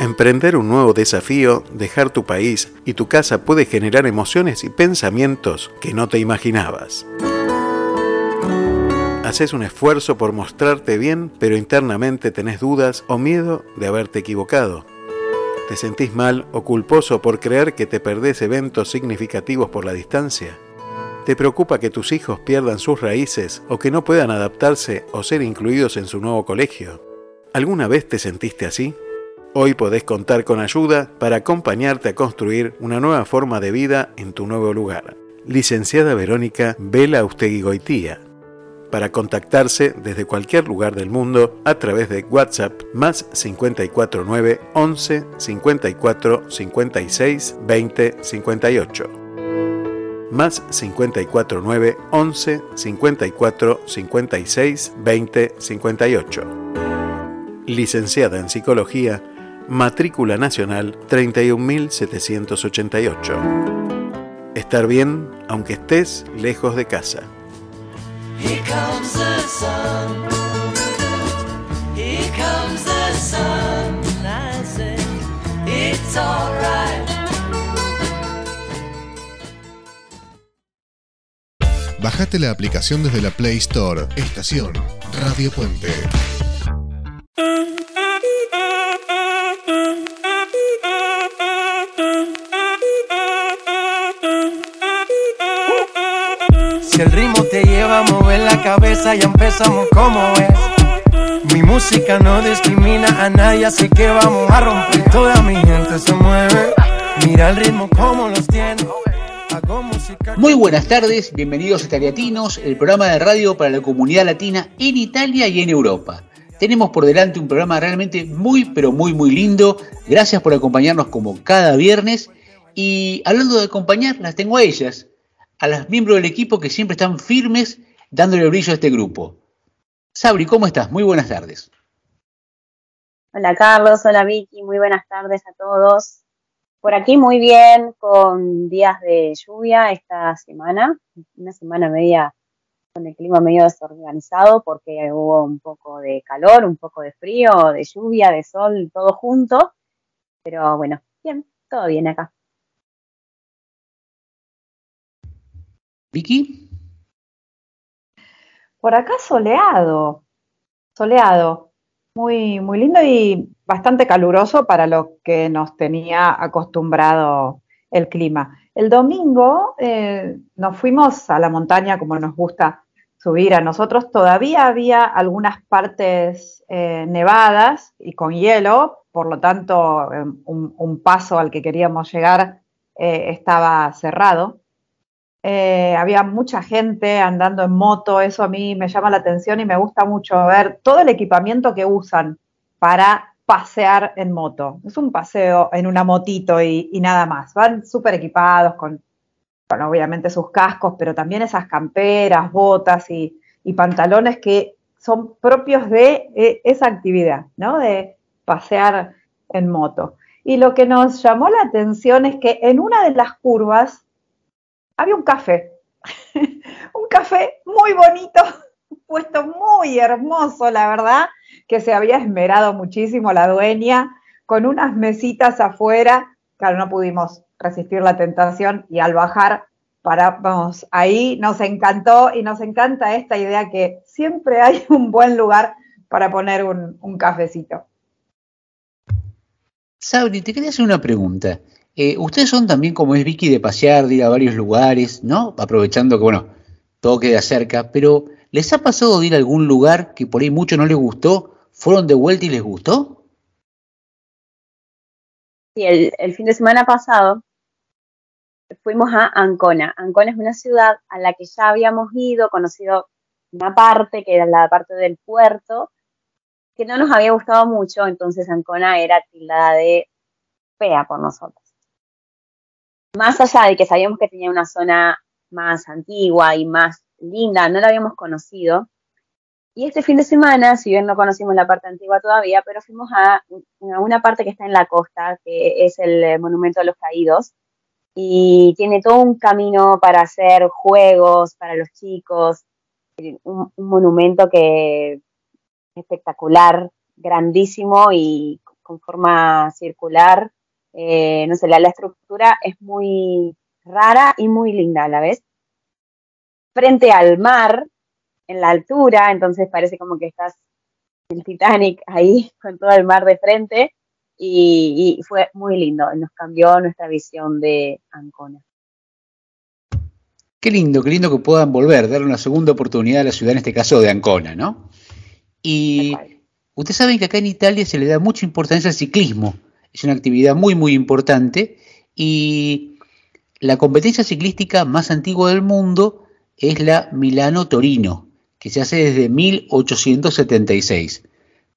Emprender un nuevo desafío, dejar tu país y tu casa puede generar emociones y pensamientos que no te imaginabas. Haces un esfuerzo por mostrarte bien, pero internamente tenés dudas o miedo de haberte equivocado. ¿Te sentís mal o culposo por creer que te perdés eventos significativos por la distancia? ¿Te preocupa que tus hijos pierdan sus raíces o que no puedan adaptarse o ser incluidos en su nuevo colegio? ¿Alguna vez te sentiste así? Hoy podés contar con ayuda para acompañarte a construir una nueva forma de vida en tu nuevo lugar. Licenciada Verónica Vela Ustegui Goitía. Para contactarse desde cualquier lugar del mundo a través de WhatsApp más 549 11 54 56 20 58 más 549 11 54 56 20 58. Licenciada en Psicología matrícula nacional 31788. Estar bien aunque estés lejos de casa. Bajate la aplicación desde la Play Store. Estación Radio Puente. El ritmo te lleva a mover la cabeza, ya empezamos como es. Mi música no discrimina a nadie, así que vamos a romper. Toda mi gente se mueve. Mira el ritmo como los tiene. Muy buenas tardes, bienvenidos a Italiatinos, el programa de radio para la comunidad latina en Italia y en Europa. Tenemos por delante un programa realmente muy, pero muy, muy lindo. Gracias por acompañarnos como cada viernes. Y hablando de acompañar, las tengo a ellas a los miembros del equipo que siempre están firmes dándole brillo a este grupo. Sabri, ¿cómo estás? Muy buenas tardes. Hola Carlos, hola Vicky, muy buenas tardes a todos. Por aquí muy bien, con días de lluvia esta semana, una semana media con el clima medio desorganizado porque hubo un poco de calor, un poco de frío, de lluvia, de sol, todo junto. Pero bueno, bien, todo bien acá. Vicky. Por acá soleado, soleado, muy, muy lindo y bastante caluroso para lo que nos tenía acostumbrado el clima. El domingo eh, nos fuimos a la montaña como nos gusta subir a nosotros. Todavía había algunas partes eh, nevadas y con hielo, por lo tanto eh, un, paso al que queríamos llegar estaba cerrado. Eh, había mucha gente andando en moto, eso a mí me llama la atención y me gusta mucho ver todo el equipamiento que usan para pasear en moto. Es un paseo en una motito y, nada más. Van súper equipados con, obviamente sus cascos, pero también esas camperas, botas y, pantalones que son propios de eh, esa actividad, ¿no? De pasear en moto. Y lo que nos llamó la atención es que en una de las curvas había un café, un café muy bonito, puesto muy hermoso, la verdad, que se había esmerado muchísimo la dueña, con unas mesitas afuera, claro, no pudimos resistir la tentación y al bajar paramos ahí, nos encantó y nos encanta esta idea que siempre hay un buen lugar para poner un, un cafecito. Sabri, te quería hacer una pregunta. Eh, ustedes son también como es Vicky de pasear, de ir a varios lugares, ¿no? Aprovechando que, bueno, todo queda cerca, pero ¿les ha pasado de ir a algún lugar que por ahí mucho no les gustó? ¿Fueron de vuelta y les gustó? Sí, el, fin de semana pasado fuimos a Ancona. Ancona es una ciudad a la que ya habíamos ido, conocido una parte, que era la parte del puerto, que no nos había gustado mucho, entonces Ancona era tildada de fea por nosotros más allá de que sabíamos que tenía una zona más antigua y más linda, no la habíamos conocido. Y este fin de semana, si bien no conocimos la parte antigua todavía, pero fuimos a, una parte que está en la costa, que es el eh, Monumento a los Caídos, y tiene todo un camino para hacer juegos para los chicos, un, un monumento que es espectacular, grandísimo y con forma circular. Eh, no sé, la, estructura es muy rara y muy linda a la vez. Frente al mar, en la altura, entonces parece como que estás en el Titanic ahí con todo el mar de frente y, y fue muy lindo, nos cambió nuestra visión de Ancona. Qué lindo, qué lindo que puedan volver, darle una segunda oportunidad a la ciudad, en este caso de Ancona, ¿no? Y ustedes saben que acá en Italia se le da mucha importancia al ciclismo. Es una actividad muy, muy importante. Y la competencia ciclística más antigua del mundo es la Milano-Torino, que se hace desde 1876.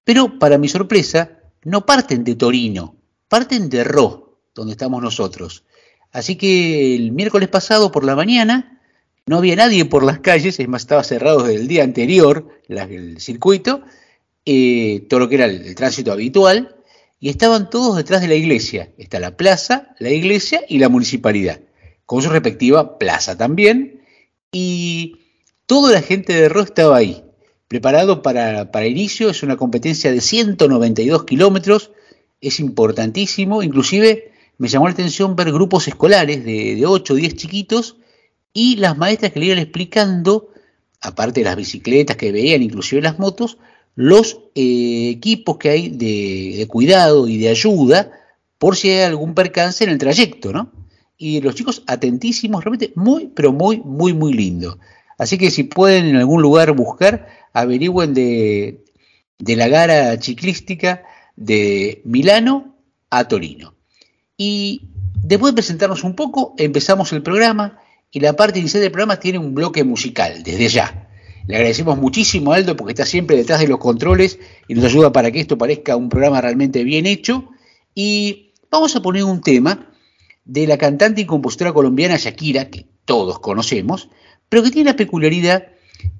Pero, para mi sorpresa, no parten de Torino, parten de Ro, donde estamos nosotros. Así que el miércoles pasado por la mañana no había nadie por las calles, es más, estaba cerrado desde el día anterior el circuito, eh, todo lo que era el, tránsito habitual, y estaban todos detrás de la iglesia. Está la plaza, la iglesia y la municipalidad, con su respectiva plaza también, y toda la gente de Ro estaba ahí, preparado para, para inicio, es una competencia de 192 kilómetros, es importantísimo, inclusive me llamó la atención ver grupos escolares de, de 8 o 10 chiquitos y las maestras que le iban explicando, aparte de las bicicletas que veían, inclusive las motos, los eh, equipos que hay de, cuidado y de ayuda por si hay algún percance en el trayecto, ¿no? Y los chicos atentísimos, realmente muy, pero muy, muy, muy lindo. Así que si pueden en algún lugar buscar, averigüen de, de la gara ciclística de Milano a Torino. Y después de presentarnos un poco, empezamos el programa y la parte inicial del programa tiene un bloque musical, desde ya. Le agradecemos muchísimo a Aldo porque está siempre detrás de los controles y nos ayuda para que esto parezca un programa realmente bien hecho. Y vamos a poner un tema de la cantante y compositora colombiana Shakira, que todos conocemos, pero que tiene la peculiaridad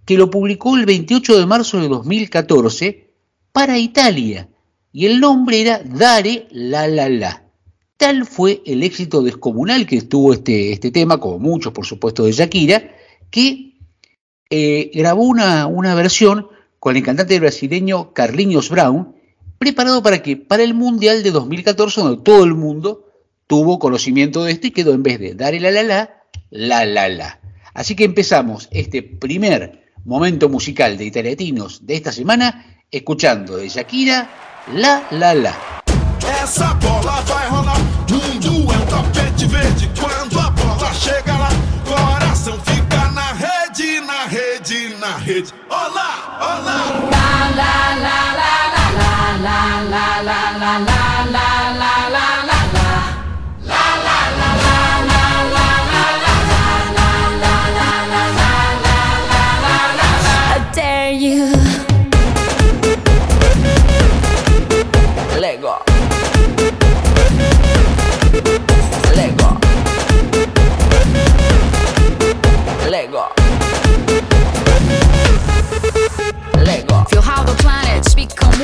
que lo publicó el 28 de marzo de 2014 para Italia. Y el nombre era Dare La La La. Tal fue el éxito descomunal que tuvo este, este tema, como muchos por supuesto de Shakira, que eh, grabó una, una versión con el cantante brasileño Carlinhos Brown, preparado para que para el Mundial de 2014, donde todo el mundo tuvo conocimiento de esto y quedó en vez de dar el la la la, la la. Así que empezamos este primer momento musical de Italiatinos de esta semana escuchando de Shakira La La La. Essa bola vai um tapete verde.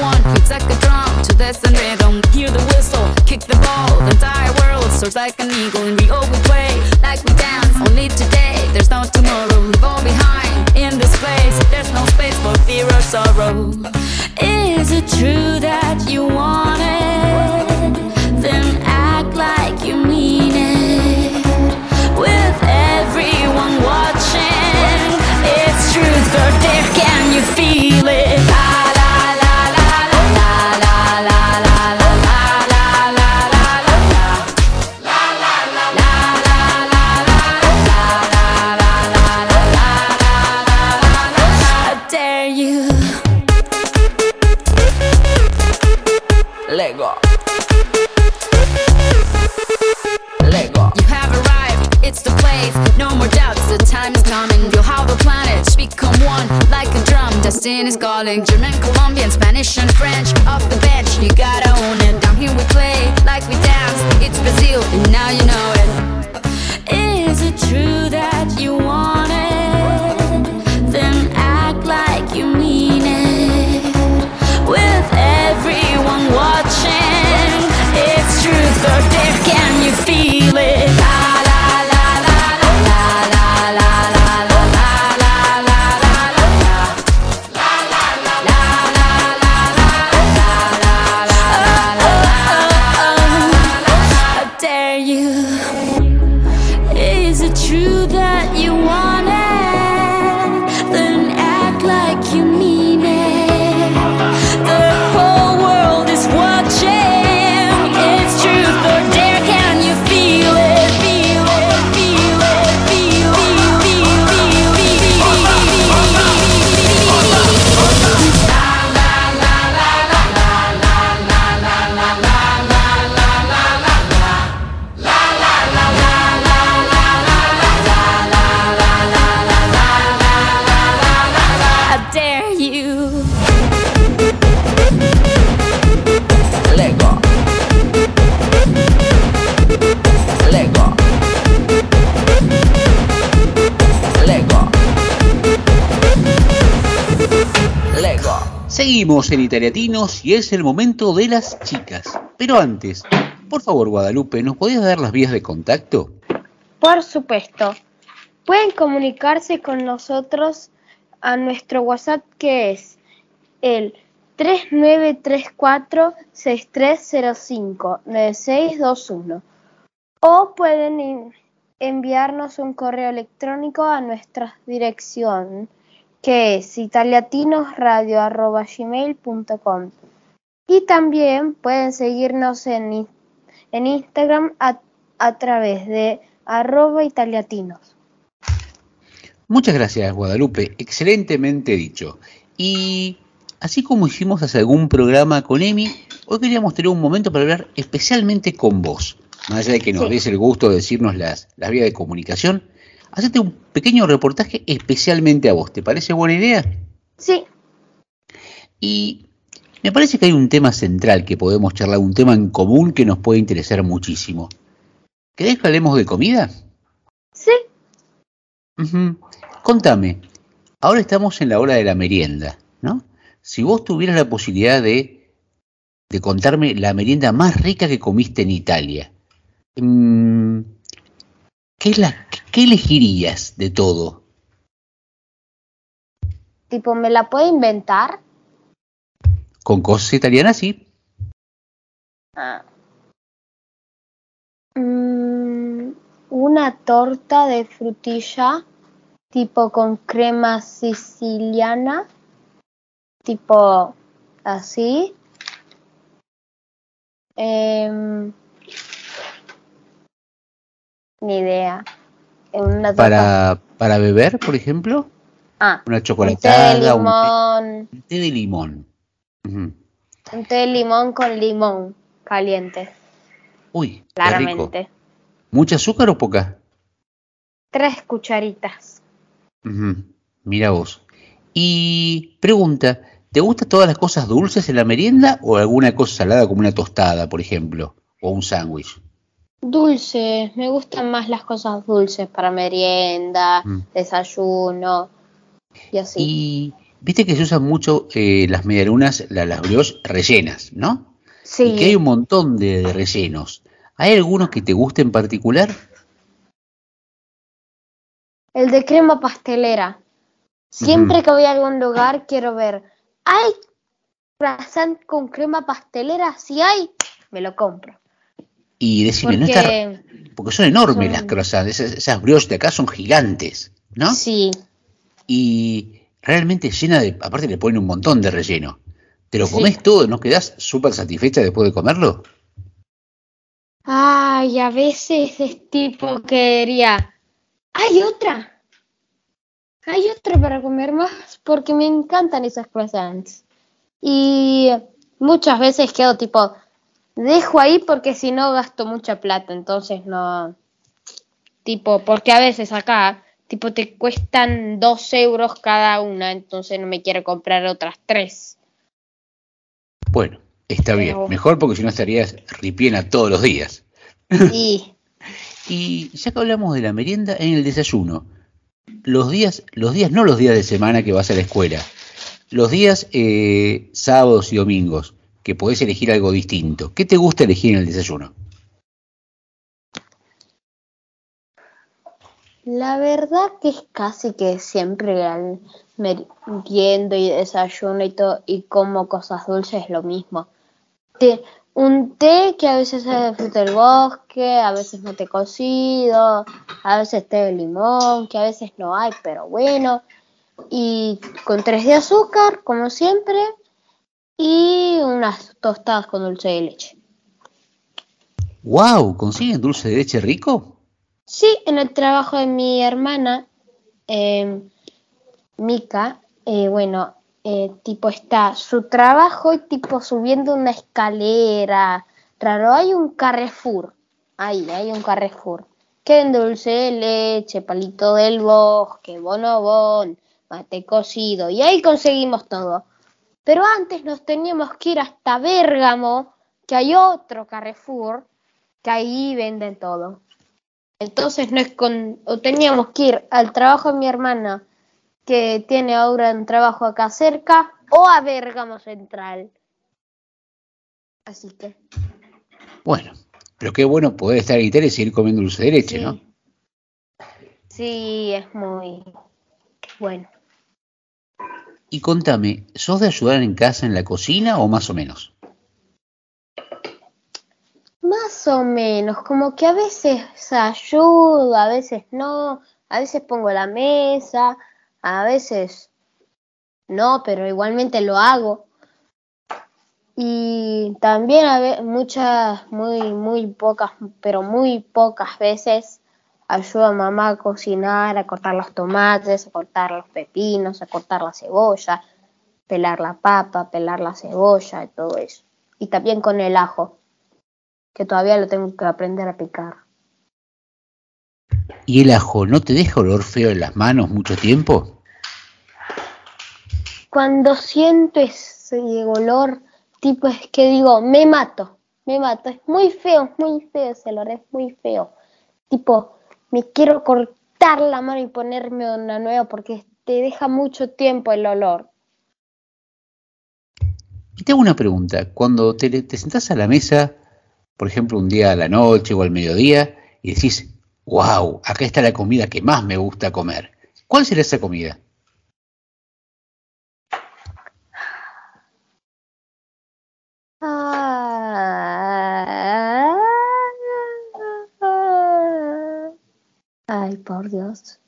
One. It's like a drum to and rhythm. Hear the whistle, kick the ball. The entire world soars like an eagle, and we all we play like we dance. Only today, there's no tomorrow. Leave all behind in this place. There's no space for fear or sorrow. Is it true that you want Destiny is calling German, Colombian, Spanish, and French. Off the bench, you gotta own it. Down here we play like we dance. It's Brazil, and now you know it. Is it true that you want Seguimos en Italiatinos y es el momento de las chicas. Pero antes, por favor, Guadalupe, ¿nos podías dar las vías de contacto? Por supuesto. Pueden comunicarse con nosotros a nuestro WhatsApp que es el 3934-6305-9621 o pueden enviarnos un correo electrónico a nuestra dirección que es italiatinosradio.gmail.com y también pueden seguirnos en, en Instagram a, a través de arroba italiatinos. Muchas gracias, Guadalupe. Excelentemente dicho. Y así como hicimos hace algún programa con Emi, hoy queríamos tener un momento para hablar especialmente con vos. Más allá de que nos des el gusto de decirnos las, las vías de comunicación, hacete un pequeño reportaje especialmente a vos. ¿Te parece buena idea? Sí. Y me parece que hay un tema central que podemos charlar, un tema en común que nos puede interesar muchísimo. ¿Querés que hablemos de comida? Sí. Contame, ahora estamos en la hora de la merienda, ¿no? Si vos tuvieras la posibilidad de, de contarme la merienda más rica que comiste en Italia, mm, ¿qué, la, ¿qué elegirías de todo? Tipo, ¿me la puedo inventar? Con cosas italianas, sí. Ah. Mm, una torta de frutilla tipo con crema siciliana, tipo así. Em, ni idea. Una para, para beber, por ejemplo. Ah, una chocolatada. Un té de limón. Un té de limón. Un té de limón con limón caliente. Uy, claramente. Rico. ¿Mucha azúcar o poca? Tres cucharitas. Mira vos. Y pregunta, ¿te gustan todas las cosas dulces en la merienda o alguna cosa salada como una tostada, por ejemplo, o un sándwich? Dulces, me gustan más las cosas dulces para merienda, mm. desayuno y así. Y viste que se usan mucho eh, las medialunas, la, las brioches rellenas, ¿no? Sí. Y que hay un montón de, de rellenos. ¿Hay algunos que te gusten en particular? El de crema pastelera. Siempre uh -huh. que voy a algún lugar quiero ver, ¿hay croissant con crema pastelera? Si hay, me lo compro. Y decime, porque, no está, porque son enormes son... las croissants, esas, esas brioches de acá son gigantes, ¿no? Sí. Y realmente llena de, aparte le ponen un montón de relleno. ¿Te lo comes sí. todo? ¿No quedás súper satisfecha después de comerlo? Ay, a veces es tipo que diría, hay otra. Hay otra para comer más porque me encantan esas croissants. Y muchas veces quedo tipo, dejo ahí porque si no gasto mucha plata, entonces no. Tipo, porque a veces acá, tipo, te cuestan dos euros cada una, entonces no me quiero comprar otras tres. Bueno, está Pero... bien. Mejor porque si no estarías ripiena todos los días. Sí. Y ya que hablamos de la merienda, en el desayuno, los días, los días, no los días de semana que vas a la escuela, los días eh, sábados y domingos, que podés elegir algo distinto, ¿qué te gusta elegir en el desayuno? La verdad que es casi que siempre al y desayuno y todo y como cosas dulces es lo mismo. Te, un té que a veces es de fruta del bosque, a veces mate cocido, a veces té de limón, que a veces no hay, pero bueno. Y con tres de azúcar, como siempre, y unas tostadas con dulce de leche. ¡Wow! ¿Consiguen dulce de leche rico? Sí, en el trabajo de mi hermana, eh, Mica, eh, bueno, eh, tipo está su trabajo y tipo subiendo una escalera. Raro, hay un Carrefour. Ahí, hay un Carrefour. Que vende dulce de leche, palito del bosque, bonobón, mate cocido. Y ahí conseguimos todo. Pero antes nos teníamos que ir hasta Bérgamo, que hay otro Carrefour, que ahí venden todo. Entonces no es con, o teníamos que ir al trabajo de mi hermana que tiene ahora un trabajo acá cerca o a Bergamo Central. Así que. Bueno, pero qué bueno poder estar en Italia y seguir comiendo dulce de leche, Sí. ¿no? Sí, es muy bueno. Y contame, ¿sos de ayudar en casa en la cocina o más o menos? Más o menos, como que a veces ayudo, a veces no, a veces pongo la mesa, a veces no, pero igualmente lo hago. Y también a ve- muchas, muy, muy pocas, pero muy pocas veces ayudo a mamá a cocinar, a cortar los tomates, a cortar los pepinos, a cortar la cebolla, pelar la papa, pelar la cebolla y todo eso. Y también con el ajo que todavía lo tengo que aprender a picar. ¿Y el ajo no te deja olor feo en las manos mucho tiempo? Cuando siento ese olor, tipo es que digo, me mato, me mato. Es muy feo, muy feo ese olor, es muy feo. Tipo, me quiero cortar la mano y ponerme una nueva porque te deja mucho tiempo el olor. Y te hago una pregunta, cuando te, te sentás a la mesa, por ejemplo un día a la noche o al mediodía, y decís, wow, acá está la comida que más me gusta comer. ¿Cuál será esa comida? Ah. Ay, por Dios.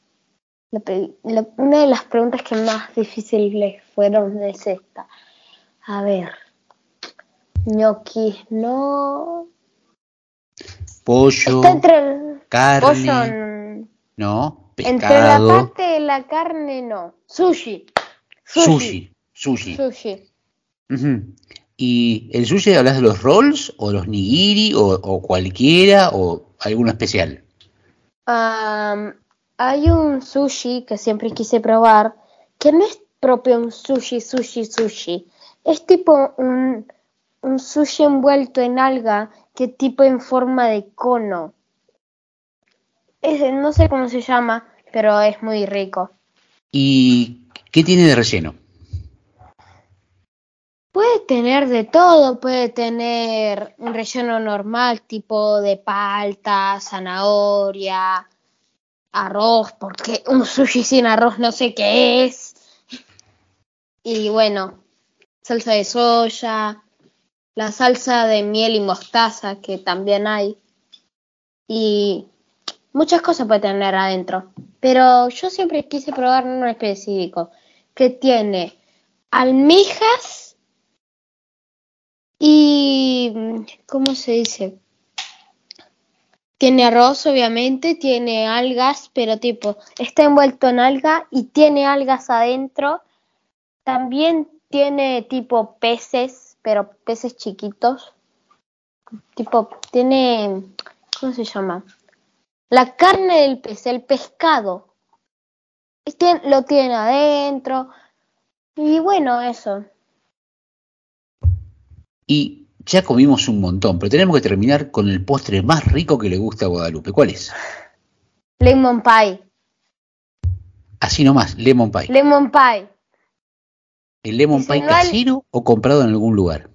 La pre- la- una de las preguntas que más difíciles fueron es esta. A ver. Ñoquis, no. Pollo, Está entre carne, pollo, n- ¿no? entre la parte de la carne, no. Sushi. sushi, sushi. Sushi. ¿Y el sushi hablas de los rolls o los nigiri o, o cualquiera o alguno especial? Am, hay un sushi que siempre quise probar, que no es propio un sushi, sushi, sushi. Es tipo un, un sushi envuelto en alga, que tipo en forma de cono. Es- no sé cómo se llama, pero es muy rico. ¿Y qué tiene de relleno? Puede tener de todo, puede tener un relleno normal, tipo de palta, zanahoria, arroz, porque un sushi sin arroz no sé qué es. Y bueno, salsa de soya, la salsa de miel y mostaza que también hay. Y muchas cosas puede tener adentro. Pero yo siempre quise probar uno específico que tiene almejas y ¿cómo se dice? Tiene arroz, obviamente, tiene algas, pero tipo, está envuelto en alga y tiene algas adentro. También tiene tipo peces, pero peces chiquitos. Tipo, tiene, ¿cómo se llama? La carne del pez, el pescado. Tien- lo tiene adentro. Y bueno, eso. Y ya comimos un montón, pero tenemos que terminar con el postre más rico que le gusta a Guadalupe. ¿Cuál es? Lemon pie. Así nomás, lemon pie. Lemon pie. ¿El lemon pie casero o comprado en algún lugar?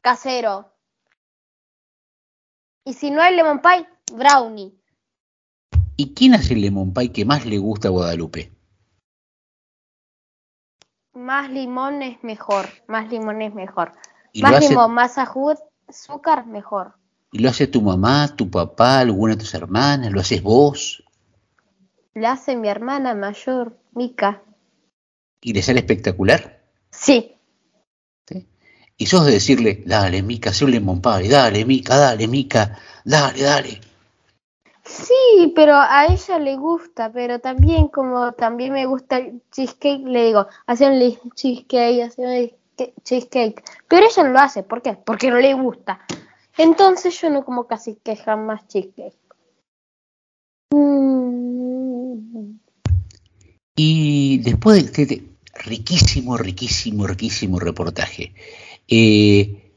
Casero. Y si no hay lemon pie, brownie. ¿Y quién hace el lemon pie que más le gusta a Guadalupe? Más limón es mejor. Más limón es mejor. ¿Y lo, Más hace, más azúcar, mejor. ¿Y lo hace tu mamá, tu papá, alguna de tus hermanas? ¿Lo haces vos? La hace mi hermana mayor, Mica. ¿Y le sale espectacular? Sí. Y sos de decirle, dale, Mica, haz un lemon pie, dale, Mica, dale, Mica, dale, dale. Sí, pero a ella le gusta, pero también como también me gusta el cheesecake, le digo, hace un cheesecake, hace un cheesecake. Pero ella no lo hace, ¿por qué? Porque no le gusta. Entonces yo no como casi que jamás cheesecake. Mm. Y después de este riquísimo, riquísimo, riquísimo reportaje, eh,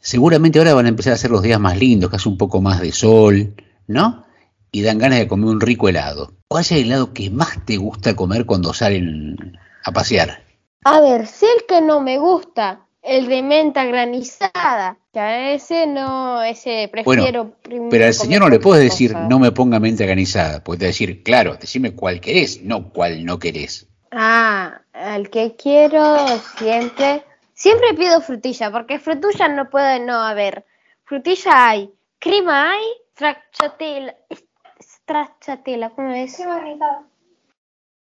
seguramente ahora van a empezar a ser los días más lindos, que hace un poco más de sol, ¿no? y dan ganas de comer un rico helado. ¿Cuál es el helado que más te gusta comer cuando salen a pasear? A ver, si el que no me gusta, el de menta granizada, que a ese no, ese prefiero primero Pero al señor no le puedes decir no me ponga menta granizada, puedes decir, claro, decime cuál querés, no cuál no querés. Ah, el que quiero siempre, siempre pido frutilla, porque frutilla no puede no haber. Frutilla hay, crema hay, stracciatella, stracciatella, ¿cómo es?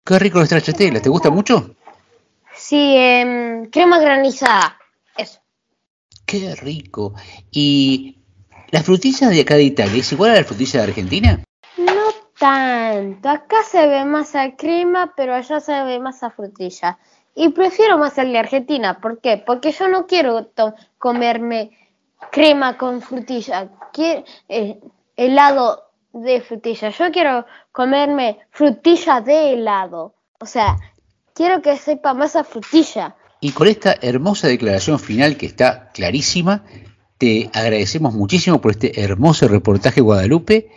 Qué rico la stracciatella, ¿te gusta mucho? Sí, em, crema granizada. Eso. Qué rico. ¿Y la frutilla de acá de Italia es igual a la frutilla de Argentina? No tanto. Acá se ve más a crema, pero allá se ve más a frutilla. Y prefiero más el de Argentina. ¿Por qué? Porque yo no quiero comerme crema con frutilla. Quiero, eh, helado de frutilla. Yo quiero comerme frutilla de helado. O sea, quiero que sepa más a frutilla. Y con esta hermosa declaración final que está clarísima, te agradecemos muchísimo por este hermoso reportaje Guadalupe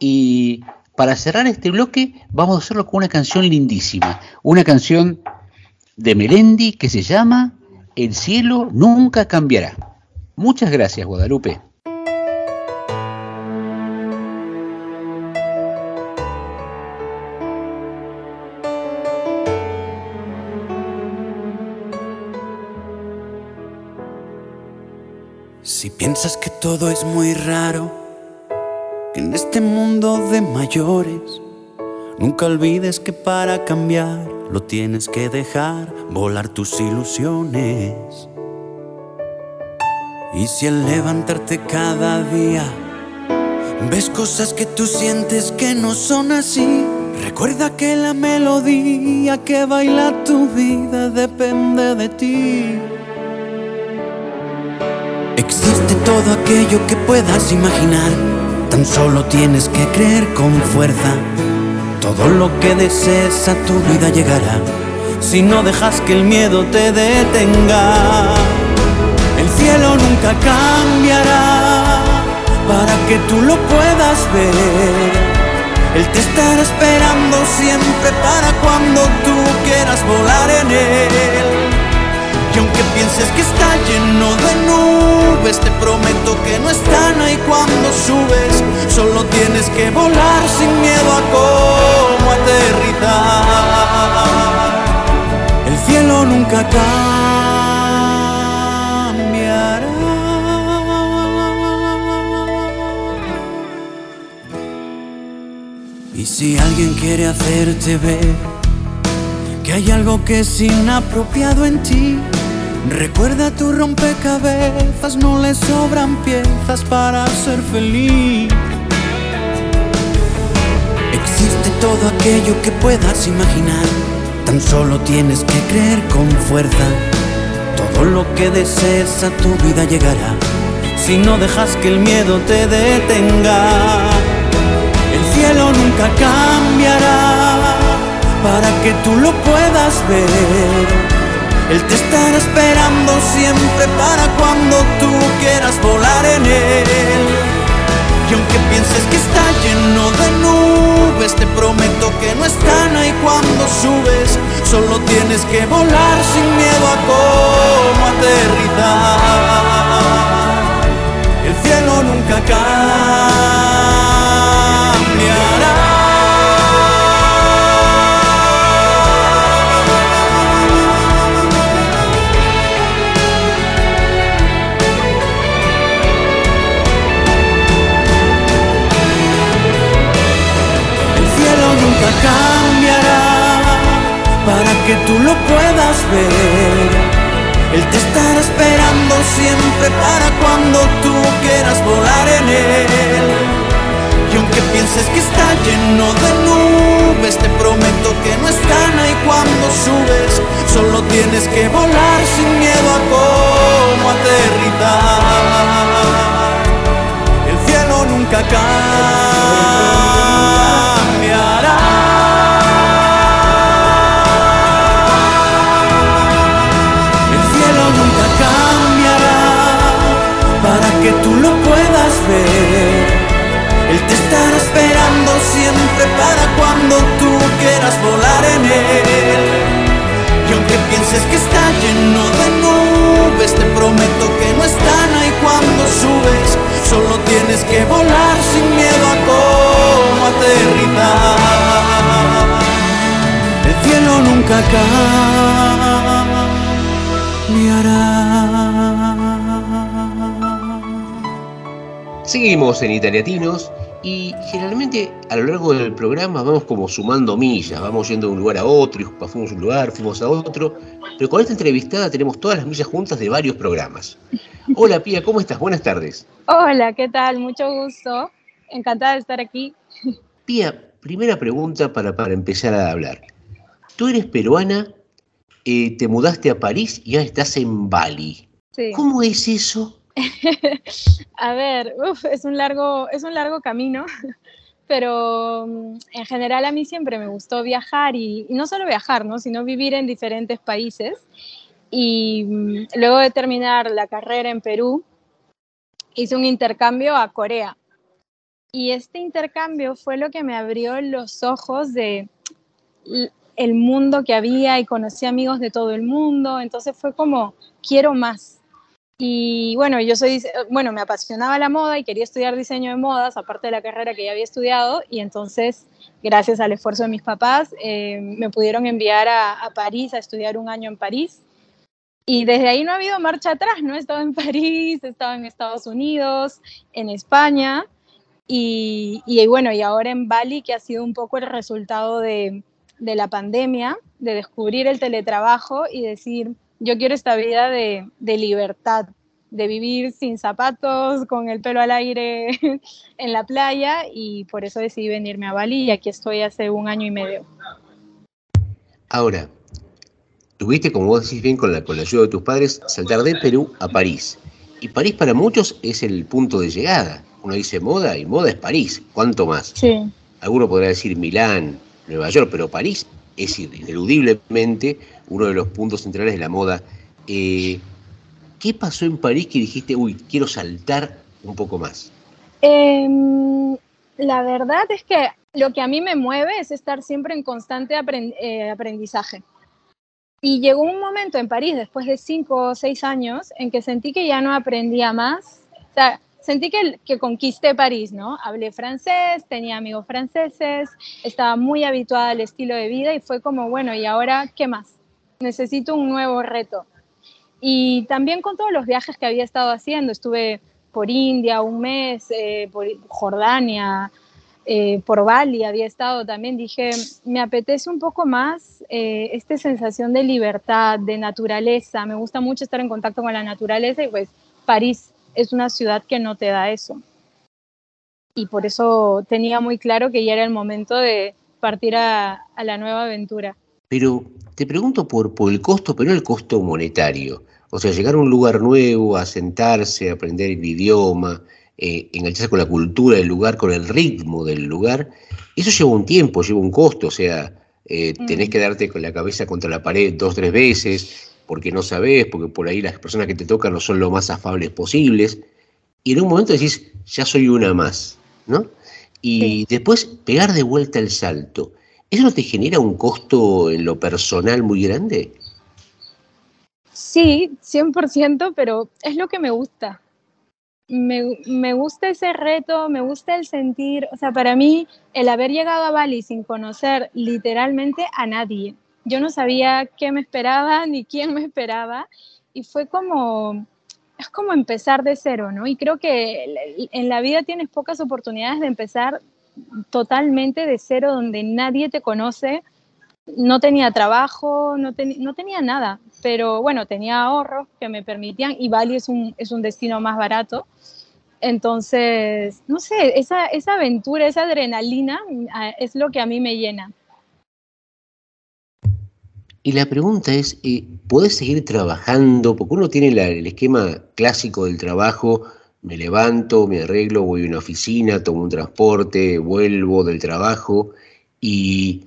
y para cerrar este bloque vamos a hacerlo con una canción lindísima, una canción de Melendi que se llama El cielo nunca cambiará. Muchas gracias Guadalupe. Si piensas que todo es muy raro, que en este mundo de mayores, nunca olvides que para cambiar lo tienes que dejar volar tus ilusiones. Y si al levantarte cada día ves cosas que tú sientes que no son así, recuerda que la melodía que baila tu vida depende de ti. Existe todo aquello que puedas imaginar, tan solo tienes que creer con fuerza. Todo lo que desees a tu vida llegará, si no dejas que el miedo te detenga. El cielo nunca cambiará para que tú lo puedas ver. Él te estará esperando siempre para cuando tú quieras volar en él. Aunque pienses que está lleno de nubes, te prometo que no están ahí cuando subes. Solo tienes que volar sin miedo a cómo aterrizar. El cielo nunca cambiará. Y si alguien quiere hacerte ver que hay algo que es inapropiado en ti, Recuerda tu rompecabezas, no le sobran piezas para ser feliz. Existe todo aquello que puedas imaginar, tan solo tienes que creer con fuerza. Todo lo que desees a tu vida llegará, si no dejas que el miedo te detenga. El cielo nunca cambiará para que tú lo puedas ver él te estará esperando siempre para cuando tú quieras volar en él. Y aunque pienses que está lleno de nubes, te prometo que no están ahí cuando subes. Solo tienes que volar sin miedo a cómo aterrizar. El cielo nunca cambiará. Que tú lo puedas ver. Él te estará esperando siempre para cuando tú quieras volar en él. Y aunque pienses que está lleno de nubes, te prometo que no están ahí cuando subes. Solo tienes que volar sin miedo a cómo aterrizar. El cielo nunca cambiará. Prometo que no están ahí cuando subes. Solo tienes que volar sin miedo a cómo aterrizar. El cielo nunca cambiará. Seguimos en Italiatinos a lo largo del programa vamos como sumando millas, vamos yendo de un lugar a otro, y fuimos a un lugar, fuimos a otro, pero con esta entrevistada tenemos todas las millas juntas de varios programas. Hola Pía, ¿cómo estás? Buenas tardes. Hola, ¿qué tal? Mucho gusto. Encantada de estar aquí. Pía, primera pregunta para, para empezar a hablar. Tú eres peruana, eh, te mudaste a París y ahora estás en Bali. Sí. ¿Cómo es eso? a ver, uf, es, un largo, es un largo camino, pero mm, en general a mí siempre me gustó viajar y, no solo viajar, ¿no? sino vivir en diferentes países. Y mm, luego de terminar la carrera en Perú, hice un intercambio a Corea. Y este intercambio fue lo que me abrió los ojos de el mundo que había y conocí amigos de todo el mundo. Entonces fue como, quiero más. Y bueno, yo soy, bueno, me apasionaba la moda y quería estudiar diseño de modas, aparte de la carrera que ya había estudiado. Y entonces, gracias al esfuerzo de mis papás, eh, me pudieron enviar a, a París a estudiar un año en París. Y desde ahí no ha habido marcha atrás, ¿no? He estado en París, he estado en Estados Unidos, en España y, y, bueno, y ahora en Bali, que ha sido un poco el resultado de, de, la pandemia, de descubrir el teletrabajo y decir, yo quiero esta vida de, de libertad, de vivir sin zapatos, con el pelo al aire en la playa y por eso decidí venirme a Bali y aquí estoy hace un año y medio. Ahora, tuviste, como vos decís bien, con la, con la ayuda de tus padres, saltar de Perú a París. Y París para muchos es el punto de llegada. Uno dice moda y moda es París. ¿Cuánto más? Sí. Alguno podrá decir Milán, Nueva York, pero París es ineludiblemente uno de los puntos centrales de la moda. Eh, ¿Qué pasó en París que dijiste, uy, quiero saltar un poco más? Eh, la verdad es que lo que a mí me mueve es estar siempre en constante aprend eh, aprendizaje. Y llegó un momento en París, después de cinco o seis años, en que sentí que ya no aprendía más. O sea, sentí que, que conquisté París, ¿no? Hablé francés, tenía amigos franceses, estaba muy habituada al estilo de vida y fue como, bueno, ¿y ahora qué más? Necesito un nuevo reto. Y también con todos los viajes que había estado haciendo, estuve por India un mes, eh, por Jordania, eh, por Bali había estado también, dije, me apetece un poco más eh, esta sensación de libertad, de naturaleza, me gusta mucho estar en contacto con la naturaleza y pues París es una ciudad que no te da eso. Y por eso tenía muy claro que ya era el momento de partir a, a la nueva aventura. Pero te pregunto por, por el costo, pero no el costo monetario. O sea, llegar a un lugar nuevo, a sentarse, a aprender el idioma, eh, engancharse con la cultura del lugar, con el ritmo del lugar, eso lleva un tiempo, lleva un costo, o sea, eh, mm. tenés que darte con la cabeza contra la pared dos, tres veces, porque no sabés, porque por ahí las personas que te tocan no son lo más afables posibles, y en un momento decís, ya soy una más, ¿no? Y sí. después pegar de vuelta el salto, ¿eso no te genera un costo en lo personal muy grande? Sí, 100%, pero es lo que me gusta. Me, me, gusta ese reto, me gusta el sentir, o sea, para mí el haber llegado a Bali sin conocer literalmente a nadie, yo no sabía qué me esperaba ni quién me esperaba y fue como, es como empezar de cero, ¿no? Y creo que en la vida tienes pocas oportunidades de empezar totalmente de cero, donde nadie te conoce, no tenía trabajo, no, ten, no, tenía nada, pero bueno, tenía ahorros que me permitían y Bali es un, es un destino más barato. Entonces, no sé, esa, esa aventura, esa adrenalina es lo que a mí me llena. Y la pregunta es, eh, ¿podés seguir trabajando? Porque uno tiene el esquema clásico del trabajo, me levanto, me arreglo, voy a una oficina, tomo un transporte, vuelvo del trabajo y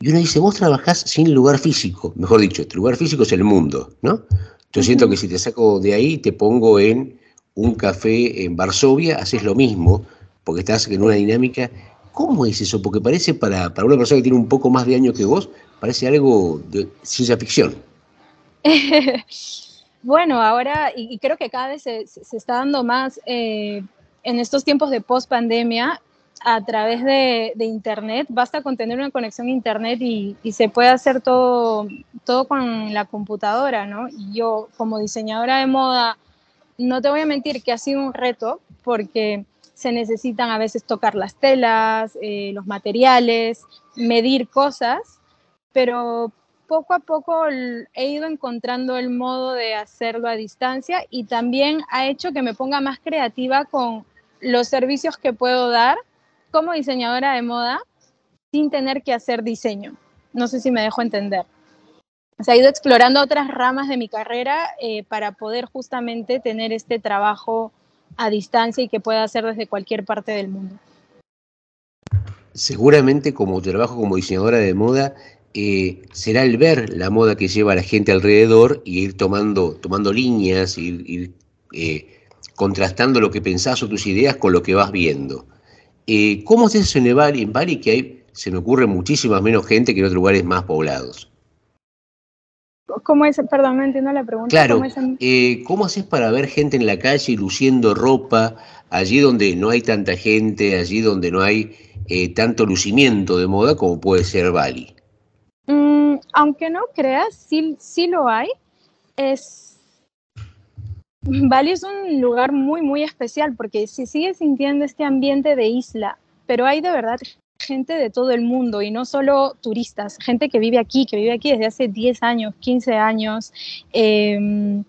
y uno dice, vos trabajás sin lugar físico, mejor dicho, tu lugar físico es el mundo, ¿no? Yo siento que si te saco de ahí, te pongo en un café en Varsovia, haces lo mismo, porque estás en una dinámica ¿Cómo es eso? Porque parece para, para una persona que tiene un poco más de años que vos, parece algo de ciencia ficción. bueno, ahora, y, creo que cada vez se, se está dando más eh, en estos tiempos de post pandemia, a través de, de, Internet, basta con tener una conexión a Internet y, y, se puede hacer todo, todo con la computadora, ¿no? Y yo, como diseñadora de moda, no te voy a mentir que ha sido un reto porque se necesitan a veces tocar las telas, eh, los materiales, medir cosas, pero poco a poco he ido encontrando el modo de hacerlo a distancia y también ha hecho que me ponga más creativa con los servicios que puedo dar como diseñadora de moda sin tener que hacer diseño. No sé si me dejo entender. O sea, he ido explorando otras ramas de mi carrera eh, para poder justamente tener este trabajo a distancia y que pueda hacer desde cualquier parte del mundo. Seguramente como trabajo como diseñadora de moda, eh, será el ver la moda que lleva la gente alrededor y ir tomando, tomando líneas, ir, ir eh, contrastando lo que pensás o tus ideas con lo que vas viendo. Eh, ¿Cómo es eso en Bali? En Bali que hay, se me ocurre muchísima menos gente que en otros lugares más poblados. ¿Cómo es? Perdón, no entiendo la pregunta. Claro, ¿cómo, eh, ¿cómo haces para ver gente en la calle luciendo ropa, allí donde no hay tanta gente, allí donde no hay eh, tanto lucimiento de moda como puede ser Bali? Mm, aunque no creas, sí, sí lo hay. Es Bali es un lugar muy, muy especial porque se sigue sintiendo este ambiente de isla, pero hay de verdad gente de todo el mundo y no solo turistas, gente que vive aquí, que vive aquí desde hace 10 años, 15 años em,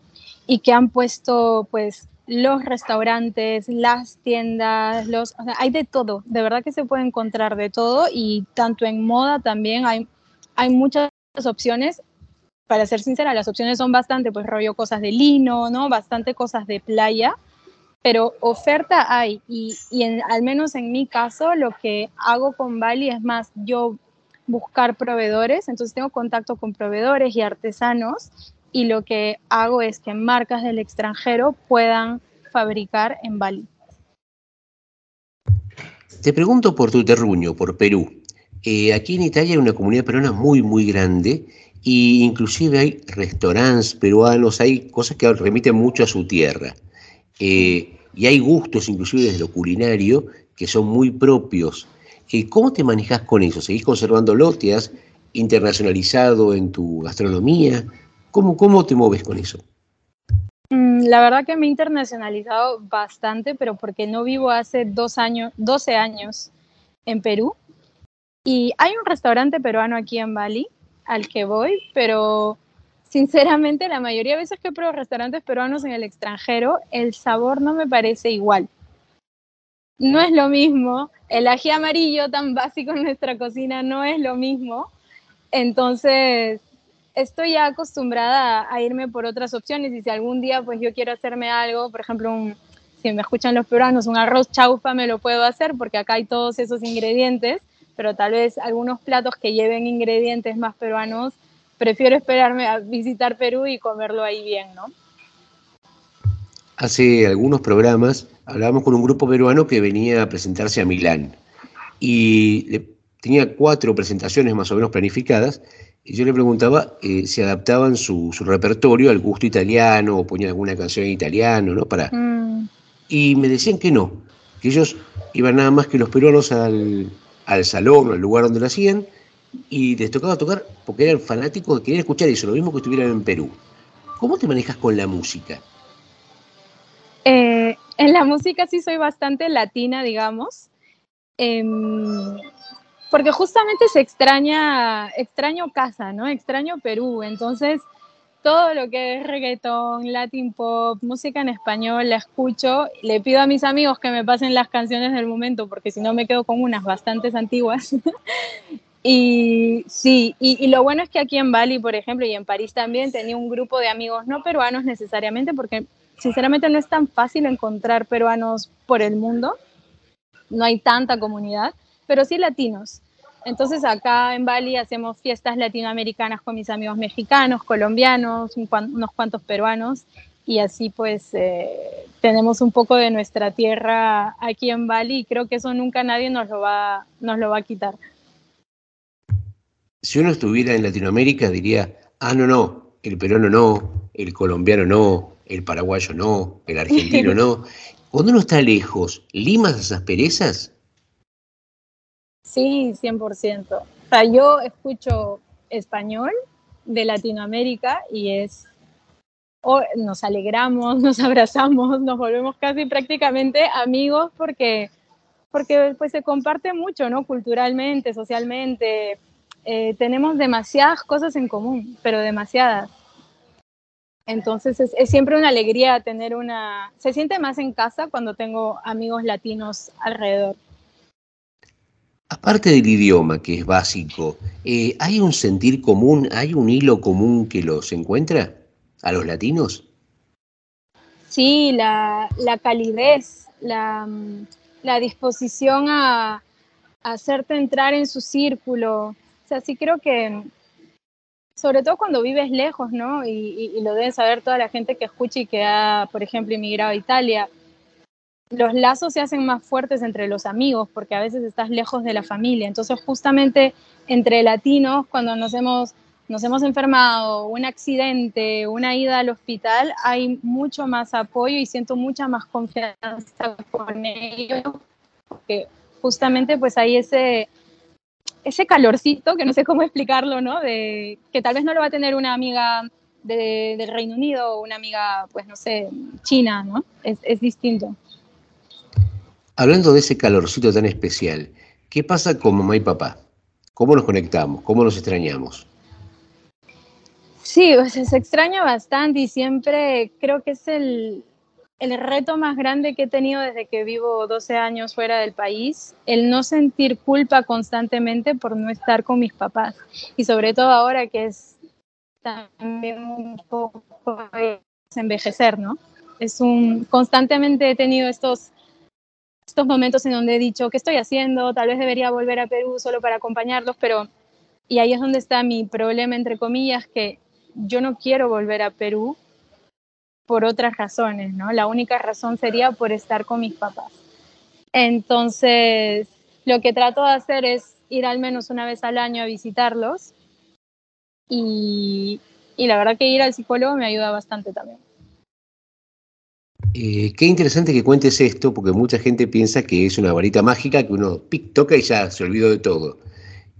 y que han puesto pues los restaurantes, las tiendas, los, hay de todo, de verdad que se puede encontrar de todo y tanto en moda también hay, hay muchas opciones para ser sincera, las opciones son bastante, pues rollo cosas de lino, ¿no? Bastante cosas de playa, pero oferta hay y, al menos en mi caso lo que hago con Bali es más yo buscar proveedores, entonces tengo contacto con proveedores y artesanos y lo que hago es que marcas del extranjero puedan fabricar en Bali. Te pregunto por tu terruño, por Perú. Eh, aquí en Italia hay una comunidad peruana muy, muy grande y inclusive hay restaurantes peruanos, hay cosas que remiten mucho a su tierra. Eh, y hay gustos, inclusive desde lo culinario, que son muy propios. Eh, ¿Cómo te manejas con eso? ¿Seguís conservándolo? ¿Te has internacionalizado en tu gastronomía? ¿Cómo, cómo te mueves con eso? Mm, la verdad que me he internacionalizado bastante, pero porque no vivo hace dos años, 12 años en Perú. Y hay un restaurante peruano aquí en Bali al que voy, pero sinceramente la mayoría de veces que pruebo restaurantes peruanos en el extranjero, el sabor no me parece igual. No es lo mismo, el ají amarillo tan básico en nuestra cocina no es lo mismo, entonces estoy ya acostumbrada a irme por otras opciones y si algún día pues yo quiero hacerme algo, por ejemplo, si me escuchan los peruanos, un arroz chaufa me lo puedo hacer porque acá hay todos esos ingredientes, pero tal vez algunos platos que lleven ingredientes más peruanos, prefiero esperarme a visitar Perú y comerlo ahí bien, ¿no? Hace algunos programas hablábamos con un grupo peruano que venía a presentarse a Milán y tenía cuatro presentaciones más o menos planificadas y yo le preguntaba eh, si adaptaban su, repertorio al gusto italiano o ponían alguna canción en italiano, ¿no? Para... Mm. Y me decían que no, que ellos iban nada más que los peruanos al, al salón, al lugar donde lo hacían, y les tocaba tocar porque eran fanáticos que querían escuchar eso, lo mismo que estuvieran en Perú. ¿Cómo te manejas con la música? Eh, en la música sí soy bastante latina, digamos, em, porque justamente se extraña, extraño casa, ¿no? Extraño Perú, entonces todo lo que es reggaetón, latin pop, música en español, la escucho. Le pido a mis amigos que me pasen las canciones del momento, porque si no me quedo con unas bastantes antiguas. y sí, y, lo bueno es que aquí en Bali, por ejemplo, y en París también, tenía un grupo de amigos no peruanos necesariamente, porque sinceramente no es tan fácil encontrar peruanos por el mundo. No hay tanta comunidad, pero sí latinos. Entonces acá en Bali hacemos fiestas latinoamericanas con mis amigos mexicanos, colombianos, unos cuantos peruanos y así pues eh, tenemos un poco de nuestra tierra aquí en Bali y creo que eso nunca nadie nos lo va, nos lo va a quitar. Si uno estuviera en Latinoamérica diría, ah, no, no, el peruano no, el colombiano no, el paraguayo no, el argentino no. Cuando uno está lejos, ¿limas esas perezas? Sí, 100%. O sea, yo escucho español de Latinoamérica y es, nos alegramos, nos abrazamos, nos volvemos casi prácticamente amigos porque, porque pues se comparte mucho, ¿no? Culturalmente, socialmente, eh, tenemos demasiadas cosas en común, pero demasiadas. Entonces es, es, siempre una alegría tener una... Se siente más en casa cuando tengo amigos latinos alrededor. Aparte del idioma, que es básico, eh, ¿hay un sentir común, hay un hilo común que los encuentra a los latinos? Sí, la, calidez, la, la disposición a, hacerte entrar en su círculo. O sea, sí creo que, sobre todo cuando vives lejos, ¿no? Y, y, y lo deben saber toda la gente que escucha y que ha, por ejemplo, inmigrado a Italia los lazos se hacen más fuertes entre los amigos porque a veces estás lejos de la familia. Entonces, justamente entre latinos, cuando nos hemos, nos hemos enfermado, un accidente, una ida al hospital, hay mucho más apoyo y siento mucha más confianza con ellos porque justamente pues hay ese, ese calorcito, que no sé cómo explicarlo, ¿no? De, que tal vez no lo va a tener una amiga de, del Reino Unido o una amiga, pues no sé, china, ¿no? Es, es distinto. Hablando de ese calorcito tan especial, ¿qué pasa con mamá y papá? ¿Cómo nos conectamos? ¿Cómo nos extrañamos? Sí, sea, se extraña bastante y siempre creo que es el, el reto más grande que he tenido desde que vivo 12 años fuera del país, el no sentir culpa constantemente por no estar con mis papás. Y sobre todo ahora que es también un poco envejecer, ¿no? Es un, constantemente he tenido estos estos momentos en donde he dicho, ¿qué estoy haciendo? Tal vez debería volver a Perú solo para acompañarlos, pero... Y ahí es donde está mi problema, entre comillas, que yo no quiero volver a Perú por otras razones, ¿no? La única razón sería por estar con mis papás. Entonces, lo que trato de hacer es ir al menos una vez al año a visitarlos y, y la verdad que ir al psicólogo me ayuda bastante también. Eh, qué interesante que cuentes esto, porque mucha gente piensa que es una varita mágica que uno pic, toca y ya se olvidó de todo.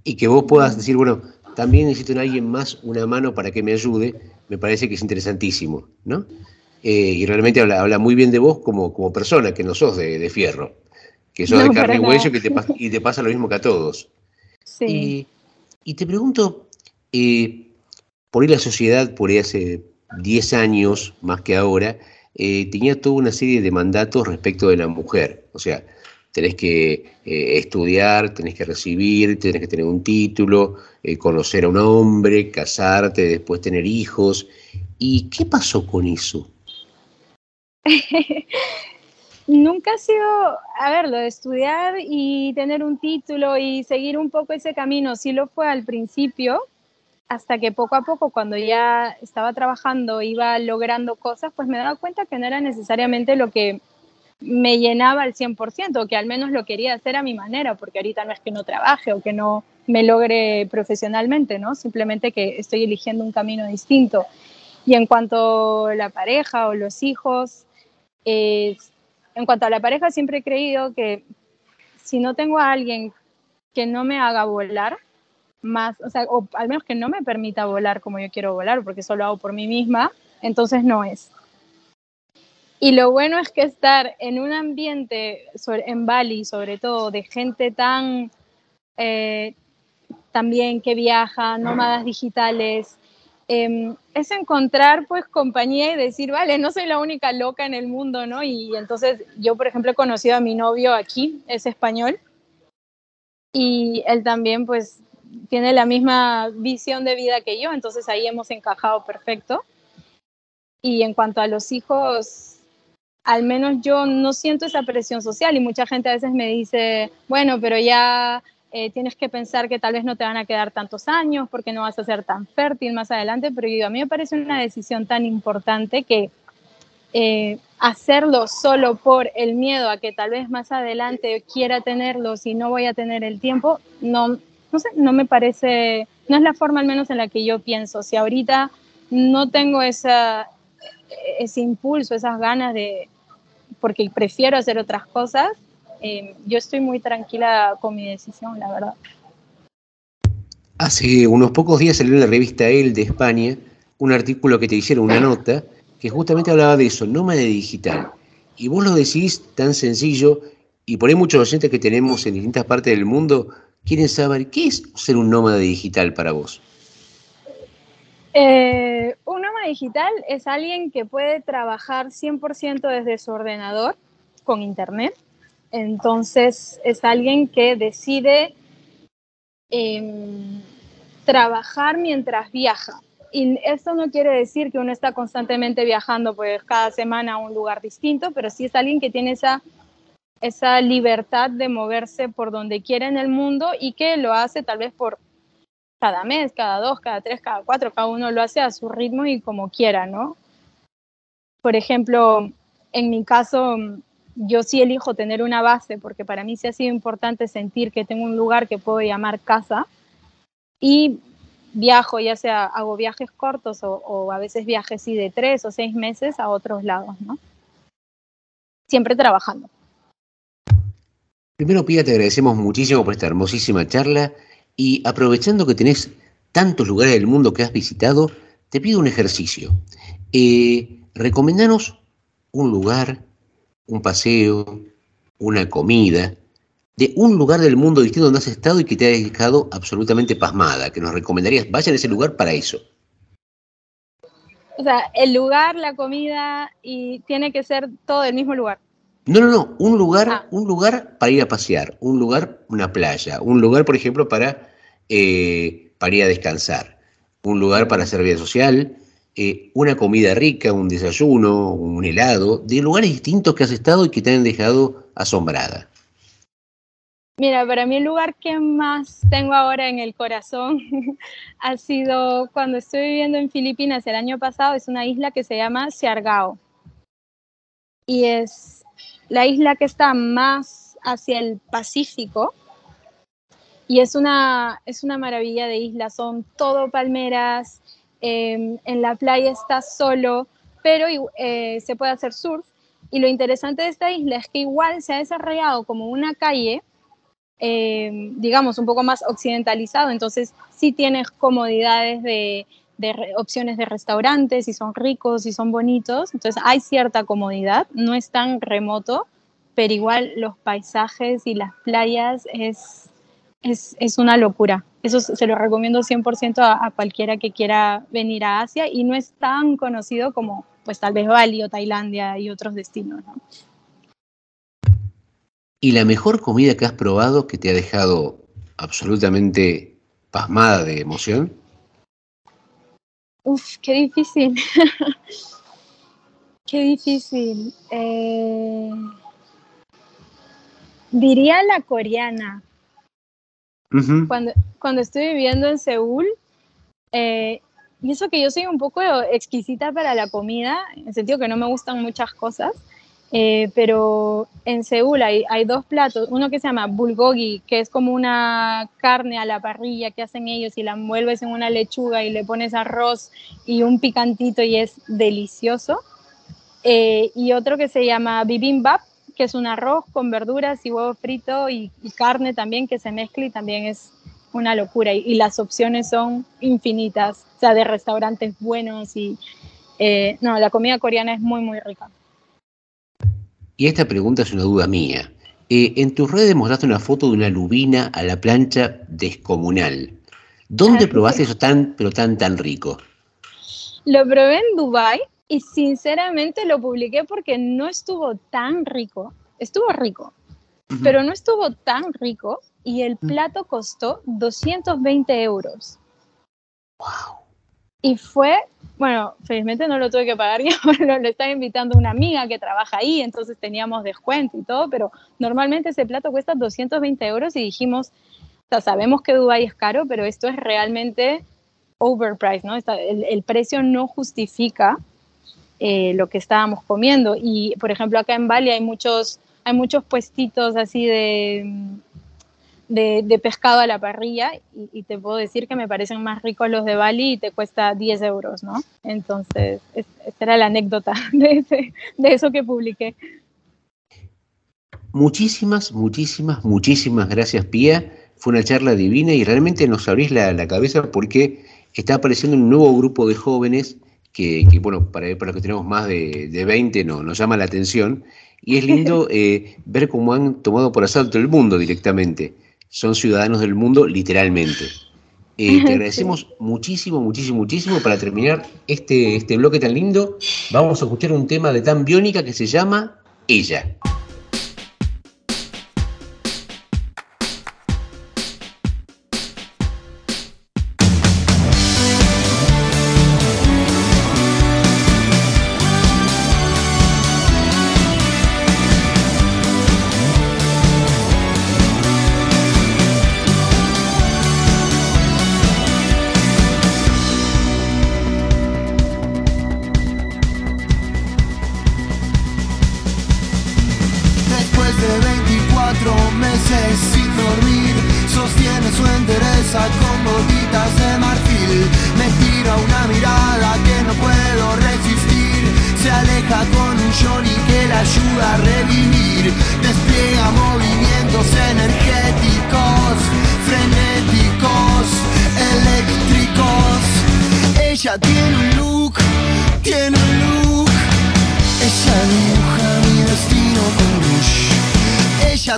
Y que vos puedas decir, bueno, también necesito en alguien más una mano para que me ayude, me parece que es interesantísimo, ¿no? Eh, y realmente habla, habla, muy bien de vos como, como persona, que no sos de, de fierro, que sos no, de carne y hueso que te, y te pasa lo mismo que a todos. Sí. Y, y te pregunto, eh, por ahí la sociedad, por ahí hace 10 años más que ahora, eh, tenía toda una serie de mandatos respecto de la mujer. O sea, tenés que eh, estudiar, tenés que recibir, tenés que tener un título, eh, conocer a un hombre, casarte, después tener hijos. ¿Y qué pasó con eso? Nunca ha sido, a ver, lo de estudiar y tener un título y seguir un poco ese camino, sí lo fue al principio, hasta que poco a poco, cuando ya estaba trabajando, iba logrando cosas, pues me daba cuenta que no era necesariamente lo que me llenaba al 100%, o que al menos lo quería hacer a mi manera, porque ahorita no es que no trabaje o que no me logre profesionalmente, ¿no? Simplemente que estoy eligiendo un camino distinto. Y en cuanto a la pareja o los hijos, en cuanto a la pareja, siempre he creído que si no tengo a alguien que no me haga volar, más, o sea, o al menos que no me permita volar como yo quiero volar, porque eso lo hago por mí misma, entonces no es. Y lo bueno es que estar en un ambiente, en Bali sobre todo, de gente tan, eh, también que viaja, nómadas digitales, eh, es encontrar pues compañía y decir, vale, no soy la única loca en el mundo, ¿no? Y entonces yo, por ejemplo, he conocido a mi novio aquí, es español, y él también pues tiene la misma visión de vida que yo, entonces ahí hemos encajado perfecto. Y en cuanto a los hijos, al menos yo no siento esa presión social y mucha gente a veces me dice, bueno, pero ya eh, tienes que pensar que tal vez no te van a quedar tantos años porque no vas a ser tan fértil más adelante, pero yo, a mí me parece una decisión tan importante que eh, hacerlo solo por el miedo a que tal vez más adelante quiera tenerlo si no voy a tener el tiempo, no, no sé, no me parece, no es la forma al menos en la que yo pienso. Si ahorita no tengo ese impulso, esas ganas de, porque prefiero hacer otras cosas, eh, yo estoy muy tranquila con mi decisión, la verdad. Hace unos pocos días salió en la revista El de España un artículo que te hicieron una nota que justamente hablaba de eso, nómada digital. Y vos lo decís tan sencillo, y por ahí muchos oyentes que tenemos en distintas partes del mundo quieren saber qué es ser un nómada digital para vos. Eh, un nómada digital es alguien que puede trabajar 100% desde su ordenador con internet. Entonces es alguien que decide em, trabajar mientras viaja. Y esto no quiere decir que uno está constantemente viajando pues cada semana a un lugar distinto, pero sí es alguien que tiene esa, esa libertad de moverse por donde quiera en el mundo y que lo hace tal vez por cada mes, cada dos, cada tres, cada cuatro, cada uno lo hace a su ritmo y como quiera, ¿no? Por ejemplo, en mi caso, yo sí elijo tener una base porque para mí sí ha sido importante sentir que tengo un lugar que puedo llamar casa y viajo, ya sea hago viajes cortos o, a veces viajes sí de tres o seis meses a otros lados, ¿no? Siempre trabajando. Primero, Pía, te agradecemos muchísimo por esta hermosísima charla y aprovechando que tenés tantos lugares del mundo que has visitado, te pido un ejercicio. Eh, recomendanos un lugar, un paseo, una comida, de un lugar del mundo distinto donde has estado y que te ha dejado absolutamente pasmada, que nos recomendarías, vayan a ese lugar para eso. O sea, el lugar, la comida y tiene que ser todo el mismo lugar. No, no, no, un lugar, ah. un lugar para ir a pasear, un lugar, una playa, un lugar, por ejemplo, para, eh, para ir a descansar, un lugar para hacer vida social, eh, una comida rica, un desayuno, un helado, de lugares distintos que has estado y que te han dejado asombrada. Mira, para mí el lugar que más tengo ahora en el corazón ha sido cuando estoy viviendo en Filipinas el año pasado, es una isla que se llama Siargao. Y es la isla que está más hacia el Pacífico y es una, es una maravilla de isla, son todo palmeras, em, en la playa está solo, pero eh, se puede hacer surf. Y lo interesante de esta isla es que igual se ha desarrollado como una calle, em, digamos, un poco más occidentalizado, entonces sí tienes comodidades de, de opciones de restaurantes, si son ricos, si son bonitos, entonces hay cierta comodidad, no es tan remoto, pero igual los paisajes y las playas es, es, es una locura. Eso se lo recomiendo 100% a, a, cualquiera que quiera venir a Asia y no es tan conocido como pues tal vez Bali o Tailandia y otros destinos. ¿no? ¿Y la mejor comida que has probado que te ha dejado absolutamente pasmada de emoción? Uf, qué difícil. qué difícil. Eh, diría la coreana. cuando, cuando estoy viviendo en Seúl, eh, y eso que yo soy un poco exquisita para la comida, en el sentido que no me gustan muchas cosas, eh, pero en Seúl hay, hay, dos platos, uno que se llama bulgogi, que es como una carne a la parrilla que hacen ellos y la envuelves en una lechuga y le pones arroz y un picantito y es delicioso. Eh, y otro que se llama bibimbap, que es un arroz con verduras y huevo frito y, y carne también que se mezcla y también es una locura. Y, y, las opciones son infinitas, o sea, de restaurantes buenos y... Eh, no, la comida coreana es muy, muy rica. Y esta pregunta es una duda mía. Eh, en tus redes mostraste una foto de una lubina a la plancha descomunal. ¿Dónde probaste eso tan, pero tan, tan rico? Lo probé en Dubai y sinceramente lo publiqué porque no estuvo tan rico. Estuvo rico, uh -huh. pero no estuvo tan rico y el plato costó 220 euros. ¡Wow! Y fue bueno, felizmente no lo tuve que pagar yo, lo, le estaba invitando una amiga que trabaja ahí, entonces teníamos descuento y todo, pero normalmente ese plato cuesta 220 euros y dijimos, o sabemos que Dubái es caro, pero esto es realmente overpriced, ¿no? El, precio no justifica eh, lo que estábamos comiendo. Y, por ejemplo, acá en Bali hay muchos, hay muchos puestitos así de, de, pescado a la parrilla y, te puedo decir que me parecen más ricos los de Bali y te cuesta 10 euros, ¿no? Entonces, esa era la anécdota de, de eso que publiqué. Muchísimas, muchísimas, muchísimas gracias, Pía. Fue una charla divina y realmente nos abrís la, cabeza porque está apareciendo un nuevo grupo de jóvenes que, bueno, para, para, los que tenemos más de, de 20 no, nos llama la atención. Y es lindo eh, ver cómo han tomado por asalto el mundo directamente. Son ciudadanos del mundo literalmente. Eh, te agradecemos muchísimo, muchísimo, muchísimo. Para terminar este, este bloque tan lindo, vamos a escuchar un tema de Tan Biónica que se llama Ella.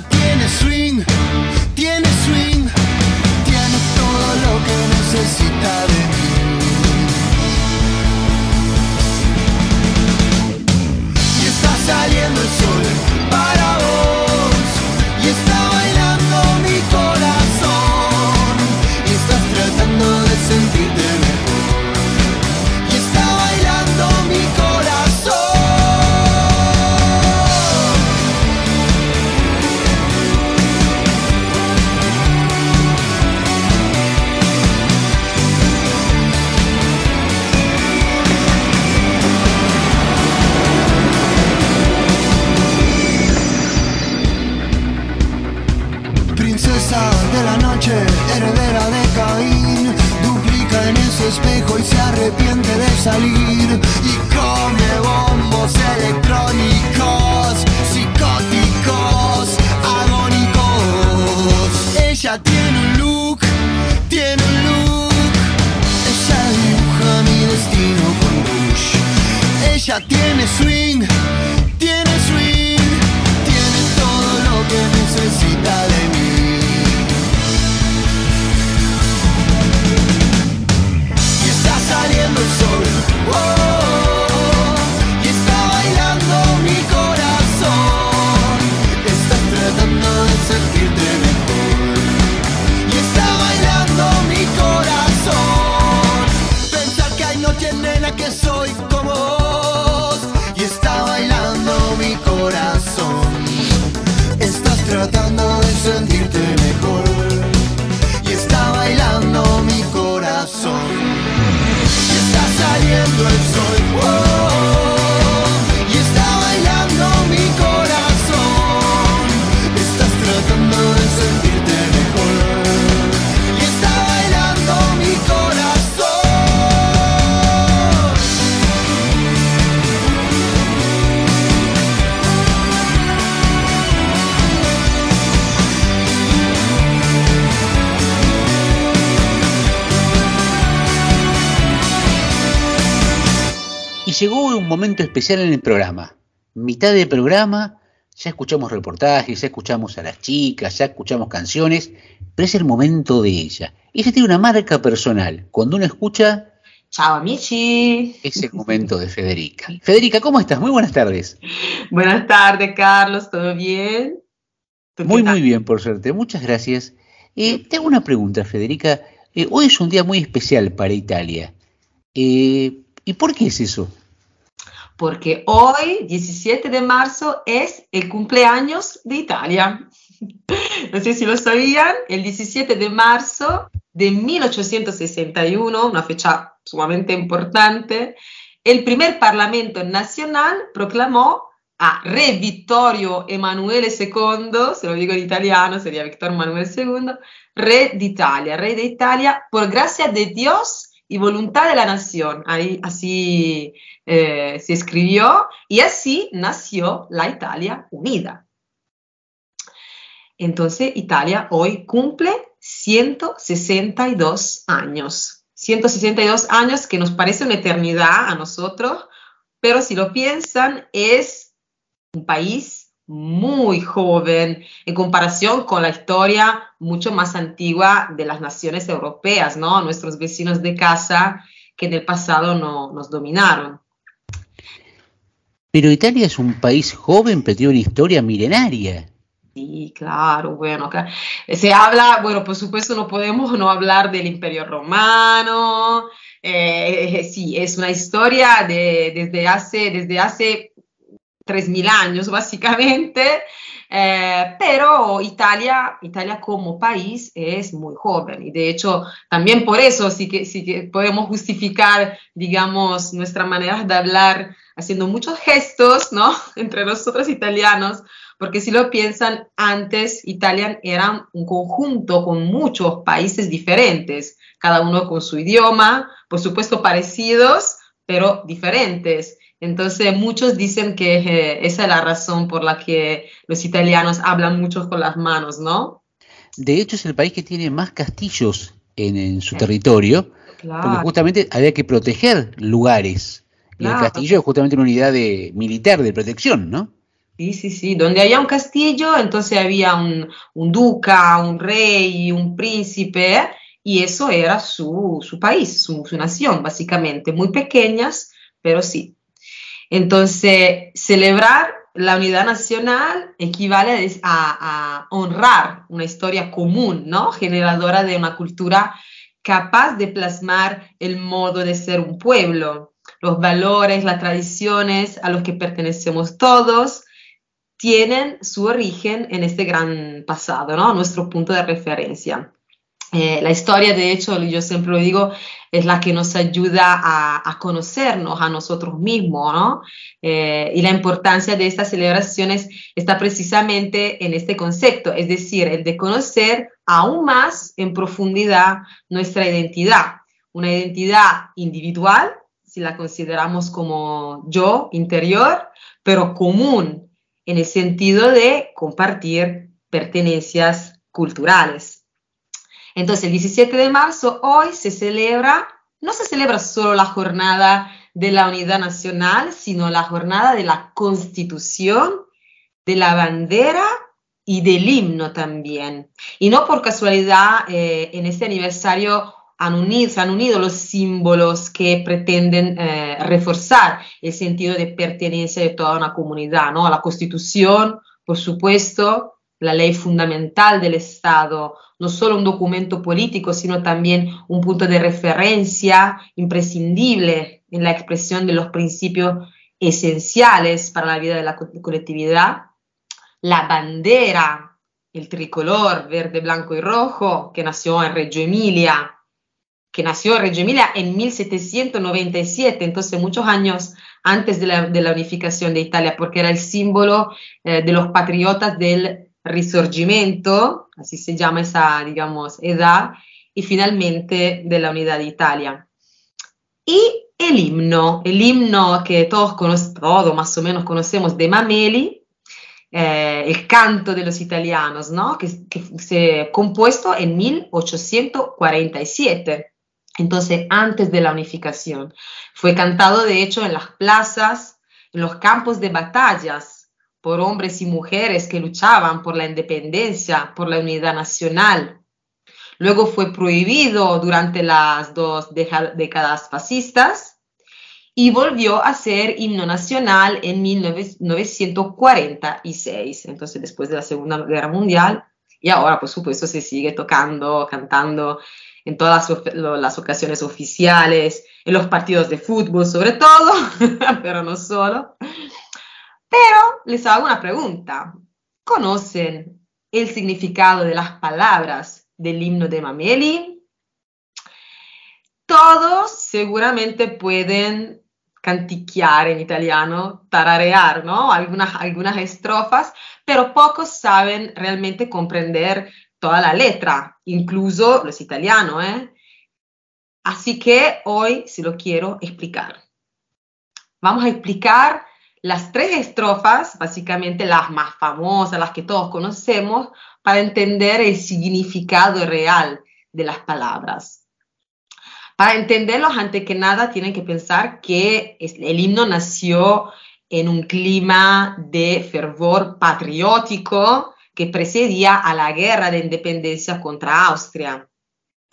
Momento especial en el programa. Mitad del programa, ya escuchamos reportajes, ya escuchamos a las chicas, ya escuchamos canciones, pero es el momento de ella. Ella tiene una marca personal. Cuando uno escucha... Chao, Michi. Es el momento de Federica. Federica, ¿cómo estás? Muy buenas tardes. Buenas tardes, Carlos. ¿Todo bien? Muy, muy bien, por suerte. Muchas gracias. Eh, tengo una pregunta, Federica. Eh, hoy es un día muy especial para Italia. Eh, ¿Y por qué es eso? Porque hoy, 17 de marzo, es el cumpleaños de Italia. No sé si lo sabían, el 17 de marzo de 1861, una fecha sumamente importante, el primer Parlamento Nacional proclamó a Re Vittorio Emanuele II, se lo digo en italiano, sería Vittorio Emanuele II, Re d'Italia, Rey de Italia, por gracia de Dios y voluntad de la nación. Ahí, así eh, se escribió y así nació la Italia unida. Entonces Italia hoy cumple 162 años. 162 años que nos parece una eternidad a nosotros, pero si lo piensan es un país muy joven en comparación con la historia mucho más antigua de las naciones europeas, ¿no? Nuestros vecinos de casa que en el pasado no, nos dominaron. Pero Italia es un país joven, pero tiene una historia milenaria. Sí, claro, bueno, se habla, bueno, por supuesto no podemos no hablar del Imperio Romano, eh, sí, es una historia de, desde, hace, desde hace 3.000 años básicamente, eh, pero Italia, Italia como país es muy joven. Y de hecho también por eso sí que, sí que podemos justificar, digamos, nuestra manera de hablar haciendo muchos gestos, ¿no? Entre nosotros italianos, porque si lo piensan, antes Italia era un conjunto con muchos países diferentes, cada uno con su idioma, por supuesto parecidos, pero diferentes. Entonces muchos dicen que eh, esa es la razón por la que los italianos hablan mucho con las manos, ¿no? De hecho es el país que tiene más castillos en, su territorio, porque justamente había que proteger lugares. Y el castillo es justamente una unidad de, militar de protección, ¿no? Sí, sí, sí. Donde había un castillo, entonces había un, duca, un rey, un príncipe, y eso era su, país, su, nación, básicamente. Muy pequeñas, pero sí. Entonces, celebrar la unidad nacional equivale a, a, honrar una historia común, ¿no? Generadora de una cultura capaz de plasmar el modo de ser un pueblo, los valores, las tradiciones a los que pertenecemos todos, tienen su origen en este gran pasado, ¿no? Nuestro punto de referencia. Eh, la historia, de hecho, yo siempre lo digo, es la que nos ayuda a, conocernos a nosotros mismos, ¿no? Eh, y la importancia de estas celebraciones está precisamente en este concepto, es decir, el de conocer aún más en profundidad nuestra identidad, una identidad individual, si la consideramos como yo interior, pero común en el sentido de compartir pertenencias culturales. Entonces, el 17 de marzo hoy se celebra, no se celebra solo la jornada de la unidad nacional, sino la jornada de la constitución, de la bandera y del himno también. Y no por casualidad, eh, en este aniversario han unido, se han unido los símbolos que pretenden eh, reforzar el sentido de pertenencia de toda una comunidad, ¿no? La constitución, por supuesto, la ley fundamental del Estado, no solo un documento político, sino también un punto de referencia imprescindible en la expresión de los principios esenciales para la vida de la colectividad, la bandera, el tricolor verde, blanco y rojo, que nació en Reggio Emilia, que nació Reggio Emilia en 1797, entonces muchos años antes de la, unificación de Italia, porque era el símbolo eh, de los patriotas del Risorgimento, así se llama esa, digamos, edad, y finalmente de la unidad de Italia. Y el himno, el himno que todos todos más o menos conocemos de Mameli, eh, el canto de los italianos, ¿no? que, que se compuesto en 1847 entonces antes de la unificación. Fue cantado de hecho en las plazas, en los campos de batallas, por hombres y mujeres que luchaban por la independencia, por la unidad nacional. Luego fue prohibido durante las dos décadas fascistas y volvió a ser himno nacional en 1946, entonces después de la Segunda Guerra Mundial, y ahora por supuesto se sigue tocando, cantando en todas las, ocasiones oficiales, en los partidos de fútbol sobre todo, pero no solo. Pero les hago una pregunta. ¿Conocen el significado de las palabras del himno de Mameli? Todos seguramente pueden canticchiare in italiano, tararear, ¿no? Algunas, algunas estrofas, pero pocos saben realmente comprender toda la letra, incluso los italianos, ¿eh? Así que hoy se lo quiero explicar. Vamos a explicar las tres estrofas, básicamente las más famosas, las que todos conocemos, para entender el significado real de las palabras. Para entenderlos, antes que nada, tienen que pensar que el himno nació en un clima de fervor patriótico que precedía a la guerra de independencia contra Austria.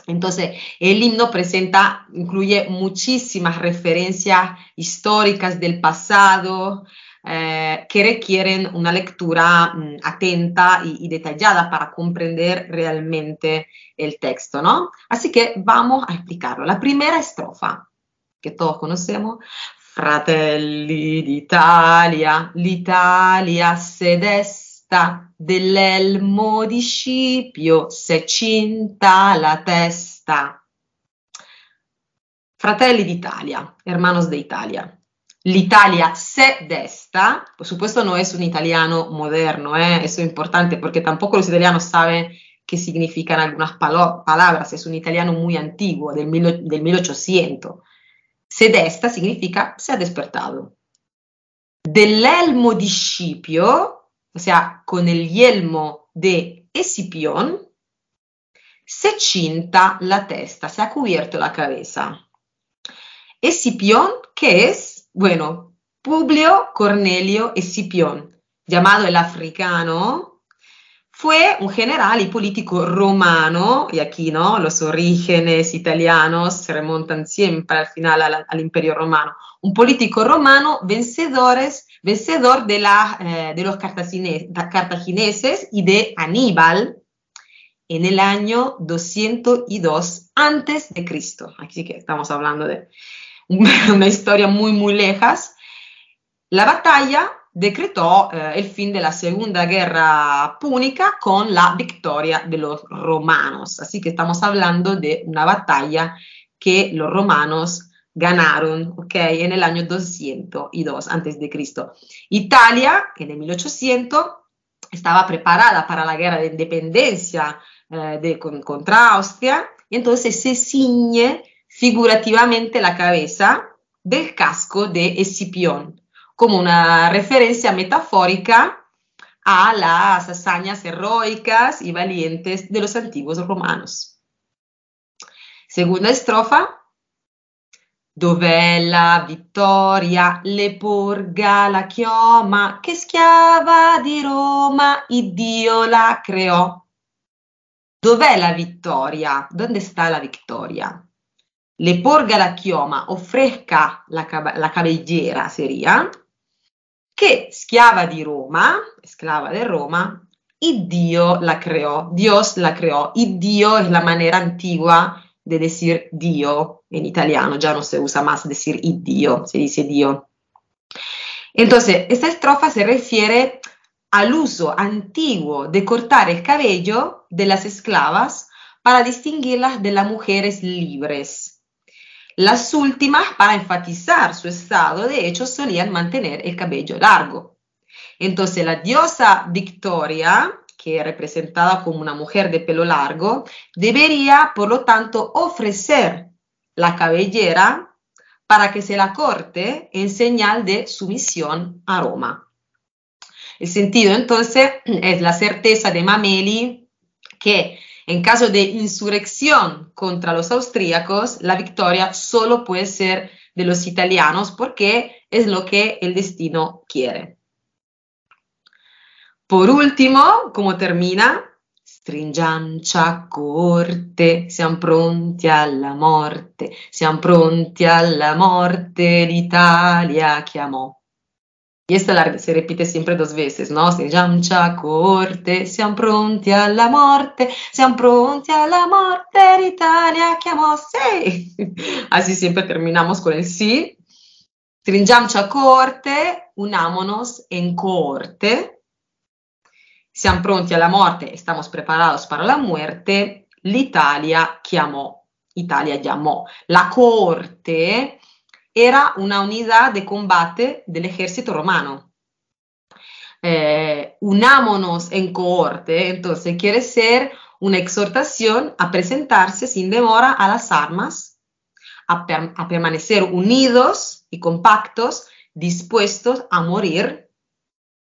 Entonces, el himno presenta, incluye muchísimas referencias históricas del pasado, eh, que requieren una lectura mh, atenta y, y, detallada para comprender realmente el texto, ¿no? Así que vamos a explicarlo. La primera estrofa, que todos conocemos, Fratelli d'Italia, l'Italia se desta dell'elmo di Scipio, se cinta la testa. Fratelli d'Italia, hermanos de Italia. L'Italia se desta, por supuesto no es un italiano moderno, ¿eh? eso es importante porque tampoco los italianos saben qué significan algunas palabras, es un italiano muy antiguo, del, del 1800. Se desta significa se ha despertado. Dell'elmo di Scipio, o sea, con el yelmo de Escipión, se cinta la testa, se ha cubierto la cabeza. Escipión, ¿qué es? Bueno, Publio Cornelio Escipión, llamado el africano, fue un general y político romano, y aquí no, los orígenes italianos se remontan siempre al final al, al imperio romano, un político romano vencedores, vencedor de, eh, los cartagineses y de Aníbal en el año 202 antes de Cristo. Así que estamos hablando de una historia muy, muy lejas, la batalla decretó eh, el fin de la Segunda Guerra Púnica con la victoria de los romanos. Así que estamos hablando de una batalla que los romanos ganaron okay, en el año 202 a.C. Italia, en el 1800, estaba preparada para la guerra de independencia eh, contra Austria y entonces se ciñe figurativamente la cabeza del casco de Escipión, como una referencia metafórica a las hazañas heroicas y valientes de los antiguos romanos. Segunda estrofa. Dov'è la vittoria, le porga la chioma, che schiava di Roma, il Dio la creò. Dov'è la vittoria? Dove sta la vittoria? le porga la chioma, ofrezca la, la cabellera sería, que schiava di Roma, esclava de Roma, y Dio la creó, Dios la creó, y Dio es la manera antigua de decir Dio en italiano, ya no se usa más decir y Dio, se dice Dio. Entonces, esta estrofa se refiere al uso antiguo de cortar el cabello de las esclavas para distinguirlas de las mujeres libres. Las últimas, para enfatizar su estado, de hecho, solían mantener el cabello largo. Entonces, la diosa Victoria, que es representada como una mujer de pelo largo, debería, por lo tanto, ofrecer la cabellera para que se la corte en señal de sumisión a Roma. El sentido entonces es la certeza de Mameli que en caso de insurrección contra los austríacos, la victoria solo puede ser de los italianos porque es lo que el destino quiere. Por último, como termina, stringiancia corte, siamo pronti alla morte, siamo pronti alla morte, l'Italia chiamò. Y esta la, se repite siempre dos veces, ¿no? Llama corte, siamo pronti alla morte, siamo pronti alla morte, l'Italia chiamò, sí. Así siempre terminamos con el sí. Stringiamoci corte, unámonos en corte. Siamo pronti alla morte, estamos preparados para la muerte. L'Italia chiamò, Italia llamó. La corte era una unidad de combate del ejército romano. Eh, unámonos en cohorte, entonces quiere ser una exhortación a presentarse sin demora a las armas, a, a permanecer unidos y compactos, dispuestos a morir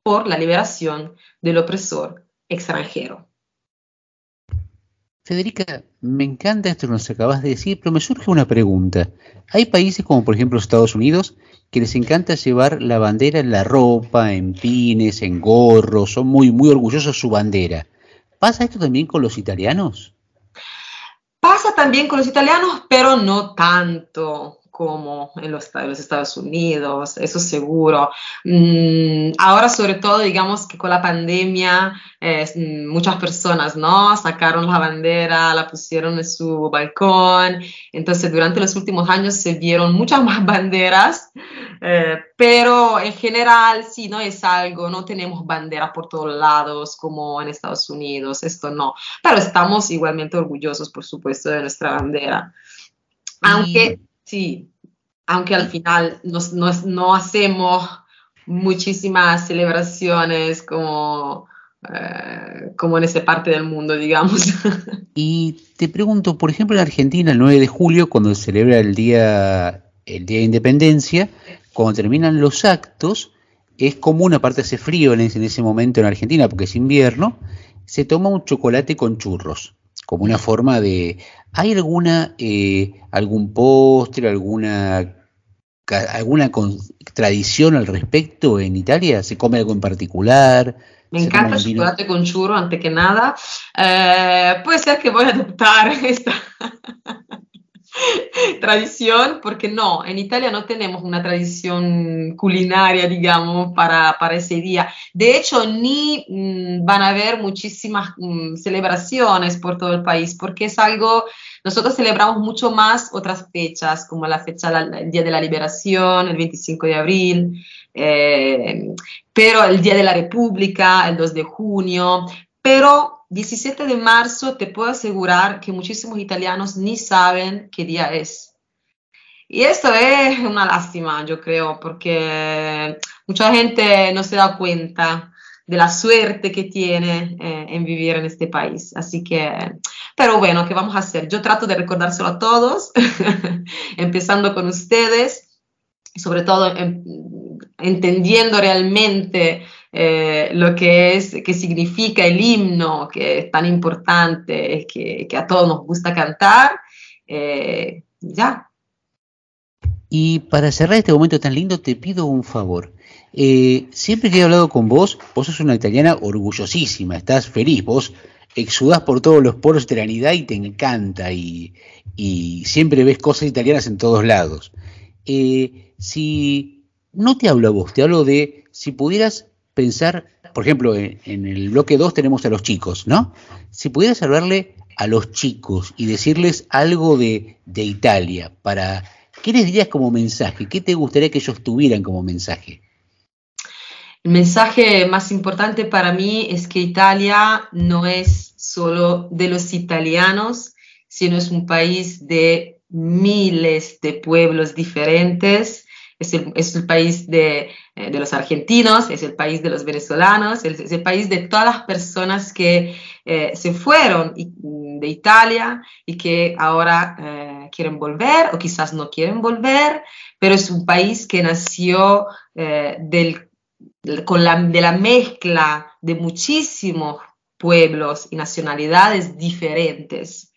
por la liberación del opresor extranjero. Federica, me encanta esto que nos acabas de decir, pero me surge una pregunta. Hay países como por ejemplo Estados Unidos que les encanta llevar la bandera en la ropa, en pines, en gorros, son muy, muy orgullosos de su bandera. ¿Pasa esto también con los italianos? Pasa también con los italianos, pero no tanto como en los, Estados Unidos, eso seguro. Mm, ahora sobre todo, digamos que con la pandemia, eh, muchas personas, ¿no? Sacaron la bandera, la pusieron en su balcón, entonces durante los últimos años se vieron muchas más banderas, eh, pero en general sí, no es algo, no tenemos banderas por todos lados como en Estados Unidos, esto no, pero estamos igualmente orgullosos, por supuesto, de nuestra bandera. Aunque Sí, aunque al final no hacemos muchísimas celebraciones como, eh, como en esa parte del mundo, digamos. Y te pregunto, por ejemplo, en Argentina, el 9 de julio, cuando se celebra el día, el día de Independencia, cuando terminan los actos, es común, aparte hace frío en ese momento en Argentina, porque es invierno, se toma un chocolate con churros como una forma de... ¿Hay alguna, eh, algún postre, alguna, alguna tradición al respecto en Italia? ¿Se come algo en particular? Me encanta el chocolate con churro, antes que nada. Eh, puede ser que voy a adoptar esta, tradición, porque no, en Italia no tenemos una tradición culinaria, digamos, para, para ese día. De hecho, ni mm, van a haber muchísimas mm, celebraciones por todo el país, porque es algo, nosotros celebramos mucho más otras fechas, como la fecha, el Día de la Liberación, el 25 de abril, eh, pero el Día de la República, el 2 de junio, pero 17 de marzo te puedo asegurar que muchísimos italianos ni saben qué día es. Y esto es una lástima, yo creo, porque mucha gente no se da cuenta de la suerte que tiene eh, en vivir en este país. Así que, pero bueno, ¿qué vamos a hacer? Yo trato de recordárselo a todos, empezando con ustedes, sobre todo entendiendo realmente eh, lo que es, que significa el himno, que es tan importante, que, que a todos nos gusta cantar, eh, ya. Y para cerrar este momento tan lindo, te pido un favor. Eh, siempre que he hablado con vos, vos sos una italiana orgullosísima, estás feliz, vos exudás por todos los poros de italianidad y te encanta y, y siempre ves cosas italianas en todos lados. si no te hablo a vos, te hablo de si pudieras pensar, por ejemplo, en, el bloque 2 tenemos a los chicos, ¿no? Si pudieras hablarle a los chicos y decirles algo de, Italia, para, ¿qué les dirías como mensaje? ¿Qué te gustaría que ellos tuvieran como mensaje? El mensaje más importante para mí es que Italia no es solo de los italianos, sino es un país de miles de pueblos diferentes es el, país eh, de, los argentinos, es el país de los venezolanos, es, el país de todas las personas que eh, se fueron de Italia y que ahora eh, quieren volver o quizás no quieren volver, pero es un país que nació del, con la, de la mezcla de muchísimos pueblos y nacionalidades diferentes.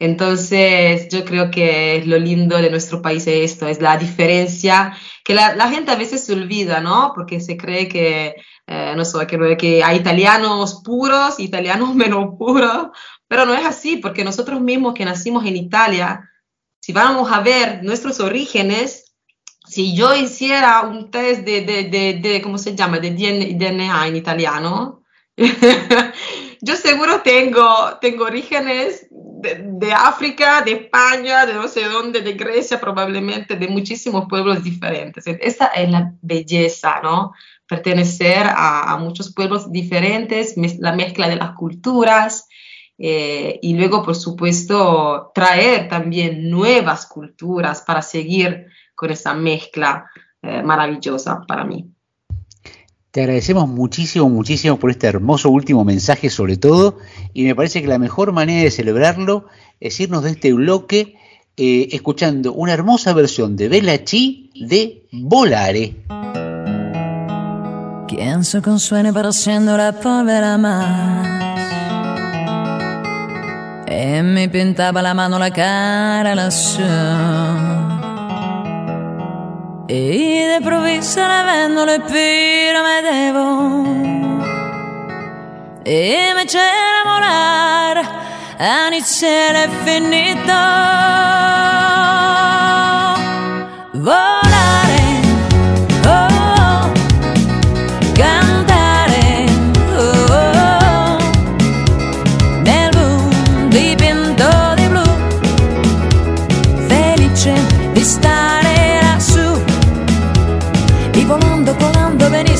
Entonces, yo creo que lo lindo de nuestro país es esto, es la diferencia, que la, gente a veces se olvida, ¿no? Porque se cree que, eh, no sé, que, que hay italianos puros, italianos menos puros, pero no es así, porque nosotros mismos que nacimos en Italia, si vamos a ver nuestros orígenes, si yo hiciera un test de, de, de, de ¿cómo se llama?, de DNA en italiano, yo seguro tengo, tengo orígenes de, África, de España, de no sé dónde, de Grecia probablemente, de muchísimos pueblos diferentes. Esa es la belleza, ¿no? Pertenecer a, muchos pueblos diferentes, la mezcla de las culturas. Eh, y luego, por supuesto, traer también nuevas culturas para seguir con esa mezcla eh, maravillosa para mí. Te agradecemos muchísimo, muchísimo por este hermoso último mensaje sobre todo y me parece que la mejor manera de celebrarlo es irnos de este bloque eh, escuchando una hermosa versión de Bella Chi de Volare. La más mi pintaba la mano, la cara E de improvviso la vendo le piro me devo. E me c'era volar iniziare è finito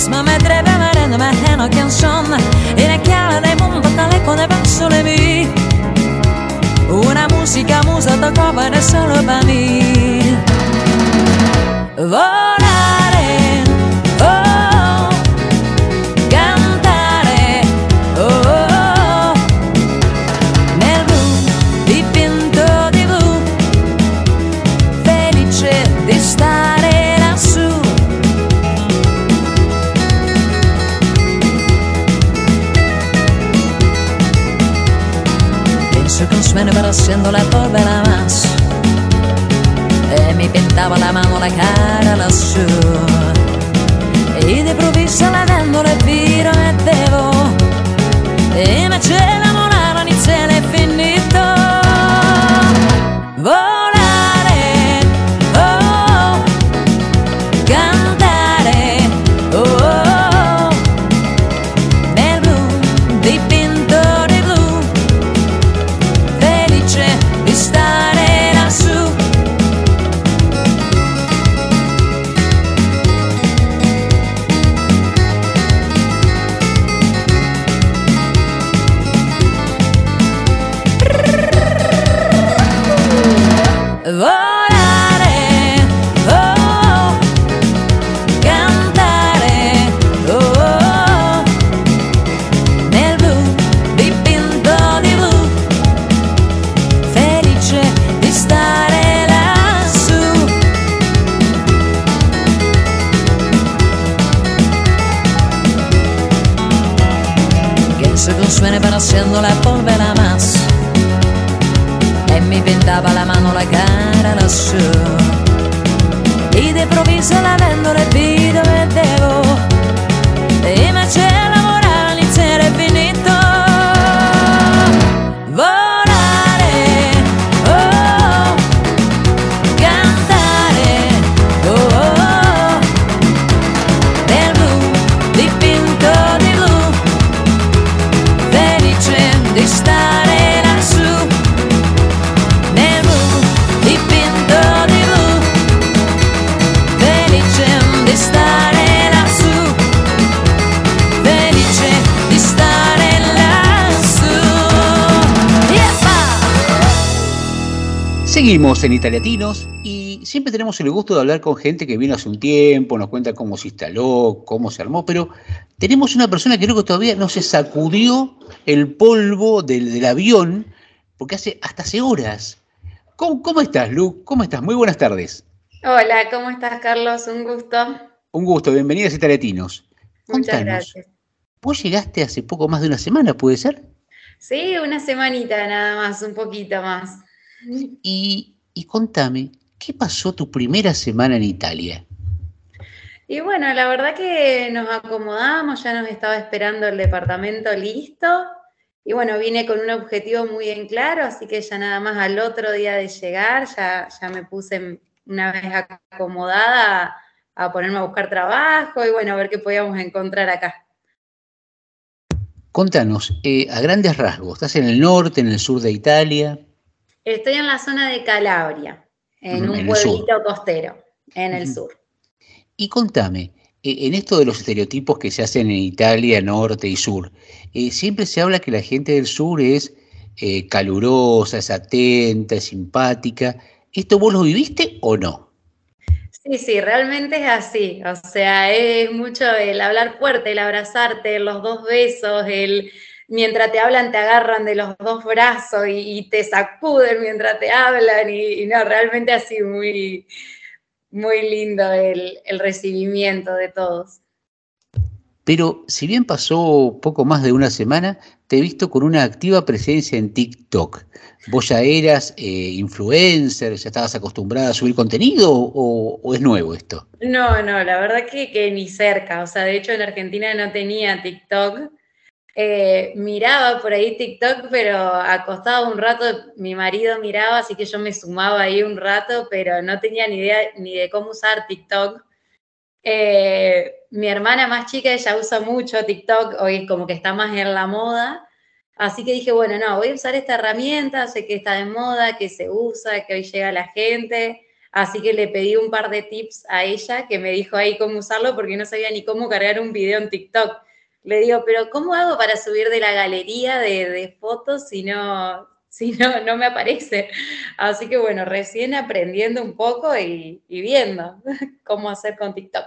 benissimo Mentre beverendo me una canzone E la chiara dei mondo tale con le persone mie una musica musa covere solo per me. Volare, Sueño para haciendo la polvera más. E mi pintava la mano, la cara lassù E di improvviso la dando le viro devo E me cara lassù E de improvviso la vendo le video e devo Seguimos en Italiatinos y siempre tenemos el gusto de hablar con gente que vino hace un tiempo, nos cuenta cómo se instaló, cómo se armó, pero tenemos una persona que creo que todavía no se sacudió el polvo del, del avión, porque hace hasta hace horas. ¿Cómo, cómo estás, Lu? ¿Cómo estás? Muy buenas tardes. Hola, ¿cómo estás, Carlos? Un gusto. Un gusto, bienvenidos a Italiatinos. Muchas Contanos, gracias. Vos llegaste hace poco más de una semana, ¿puede ser? Sí, una semanita nada más, un poquito más. Y, y contame, ¿qué pasó tu primera semana en Italia? Y bueno, la verdad que nos acomodamos, ya nos estaba esperando el departamento listo. Y bueno, vine con un objetivo muy en claro, así que ya nada más al otro día de llegar, ya, ya me puse una vez acomodada a, a ponerme a buscar trabajo y bueno, a ver qué podíamos encontrar acá. Contanos, eh, a grandes rasgos, ¿estás en el norte, en el sur de Italia? Estoy en la zona de Calabria, en Ujú, un en pueblito costero, en el sur. Y contame, eh, en esto de los estereotipos que se hacen en Italia, norte y sur, eh, siempre se habla que la gente del sur es eh, calurosa, es atenta, es simpática. ¿Esto vos lo viviste o no? Sí, sí, realmente es así. O sea, es mucho el hablar fuerte, el abrazarte, los dos besos, el mientras te hablan te agarran de los dos brazos y, te sacuden mientras te hablan y, no, realmente así muy, muy lindo el, el recibimiento de todos. Pero si bien pasó poco más de una semana, te he visto con una activa presencia en TikTok. ¿Vos ya eras eh, influencer, ya estabas acostumbrada a subir contenido o, es nuevo esto? No, no, la verdad que, que, ni cerca. O sea, de hecho en Argentina no tenía TikTok. Eh, miraba por ahí TikTok, pero acostaba un rato, mi marido miraba, así que yo me sumaba ahí un rato, pero no tenía ni idea ni de cómo usar TikTok. Eh, mi hermana más chica, ella usa mucho TikTok, hoy como que está más en la moda, así que dije, bueno, no, voy a usar esta herramienta, sé que está de moda, que se usa, que hoy llega la gente, así que le pedí un par de tips a ella que me dijo ahí cómo usarlo porque no sabía ni cómo cargar un video en TikTok. Le digo, pero ¿cómo hago para subir de la galería de, fotos si no, si no, no me aparece. Así que bueno, recién aprendiendo un poco y, y, viendo cómo hacer con TikTok.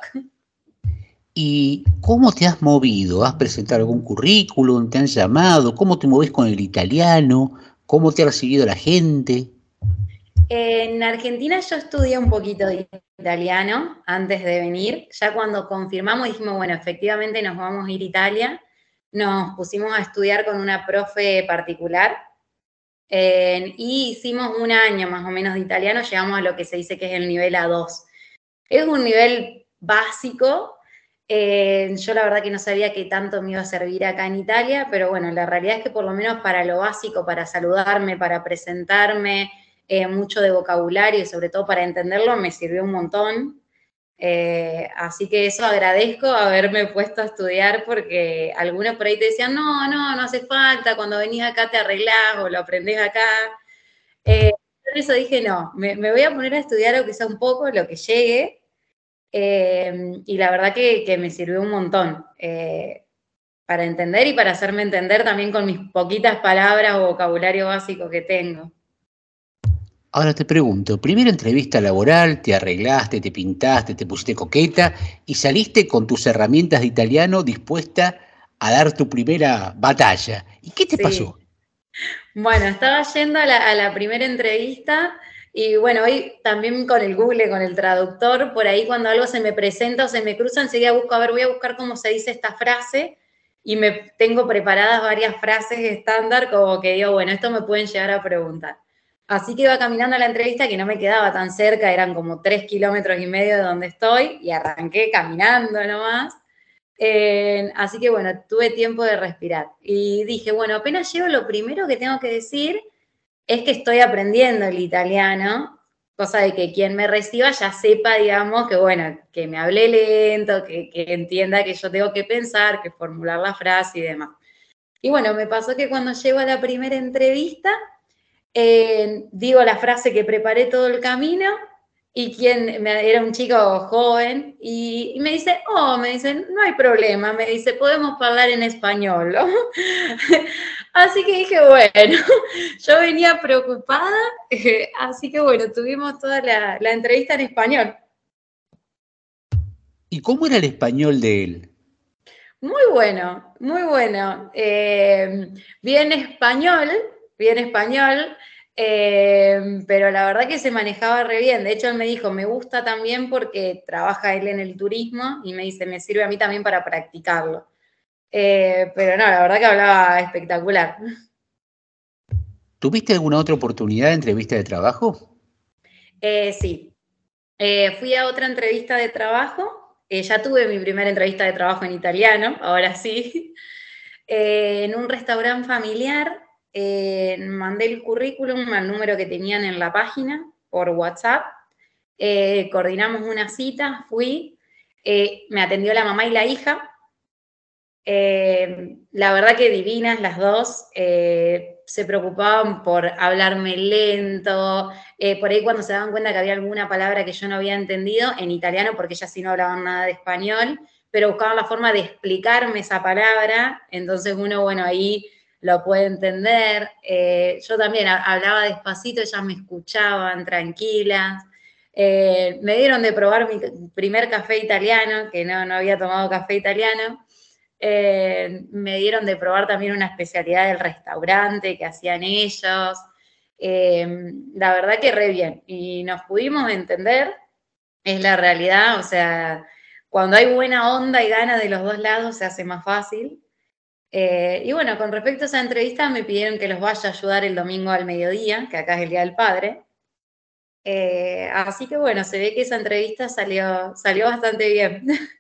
¿Y cómo te has movido? ¿Has presentado algún currículum? ¿Te han llamado? ¿Cómo te mueves con el italiano? ¿Cómo te ha recibido la gente? En Argentina yo estudié un poquito de italiano antes de venir. Ya cuando confirmamos dijimos, bueno, efectivamente nos vamos a ir a Italia. Nos pusimos a estudiar con una profe particular y hicimos un año más o menos de italiano. Llegamos a lo que se dice que es el nivel A2. Es un nivel básico, eh, yo la verdad que no sabía que tanto me iba a servir acá en Italia, pero bueno, la realidad es que por lo menos para lo básico, para saludarme, para presentarme, eh, mucho de vocabulario y sobre todo para entenderlo, me sirvió un montón. Eh, así que eso agradezco haberme puesto a estudiar porque algunos por ahí te decían, no, no, no hace falta, cuando venís acá te arreglás o lo aprendés acá. por eso dije, no, me, voy a poner a estudiar aunque sea un poco, lo que llegue, Em, y la verdad que, me sirvió un montón eh, para entender y para hacerme entender también con mis poquitas palabras o vocabulario básico que tengo. Ahora te pregunto, primera entrevista laboral, te arreglaste, te pintaste, te pusiste coqueta y saliste con tus herramientas de italiano dispuesta a dar tu primera batalla. ¿Y qué te pasó? Bueno, estaba yendo a la, a la primera entrevista y bueno, hoy también con el Google, con el traductor, por ahí cuando algo se me presenta o se me cruza, enseguida busco, a ver, voy a buscar cómo se dice esta frase y me tengo preparadas varias frases estándar como que digo, bueno, esto me pueden llegar a preguntar. Así que iba caminando a la entrevista que no me quedaba tan cerca, eran como tres kilómetros y medio de donde estoy y arranqué caminando nomás. Eh, así que bueno, tuve tiempo de respirar y dije, bueno, apenas llego, lo primero que tengo que decir es que estoy aprendiendo el italiano, cosa de que quien me reciba ya sepa, digamos, que bueno, que me hable lento, que, entienda que yo tengo que pensar, que formular la frase y demás. Y bueno, me pasó que cuando llego a la primera entrevista, eh, digo la frase que preparé todo el camino y quien era un chico joven y, me dice, oh, me dice, no hay problema, me dice, podemos hablar en español. así que dije, bueno, yo venía preocupada, así que bueno, tuvimos toda la, entrevista en español. ¿Y cómo era el español de él? Muy bueno, muy bueno. Eh, bien español, bien español. Eh, pero la verdad que se manejaba re bien. De hecho, él me dijo, me gusta también porque trabaja él en el turismo y me dice, me sirve a mí también para practicarlo. Eh, pero no, la verdad que hablaba espectacular. ¿Tuviste alguna otra oportunidad de entrevista de trabajo? Eh, sí. fui a otra entrevista de trabajo. ya tuve mi primera entrevista de trabajo en italiano, ahora sí. en un restaurante familiar eh, mandé el currículum al número que tenían en la página por WhatsApp, eh, coordinamos una cita, fui, eh, me atendió la mamá y la hija, la verdad que divinas las dos, se preocupaban por hablarme lento, por ahí cuando se daban cuenta que había alguna palabra que yo no había entendido en italiano, porque ellas sí no hablaban nada de español, pero buscaban la forma de explicarme esa palabra, entonces uno, bueno, ahí lo puede entender. Eh, yo también hablaba despacito, ellas me escuchaban tranquilas. Eh, me dieron de probar mi primer café italiano, que no, no había tomado café italiano. Eh, me dieron de probar también una especialidad del restaurante que hacían ellos. La verdad que re bien. Y nos pudimos entender, es la realidad, o sea, cuando hay buena onda y gana de los dos lados se hace más fácil. Y bueno, con respecto a esa entrevista me pidieron que los vaya a ayudar el domingo al mediodía, que acá es el Día del Padre. Eh, así que bueno, se ve que esa entrevista salió, salió bastante bien.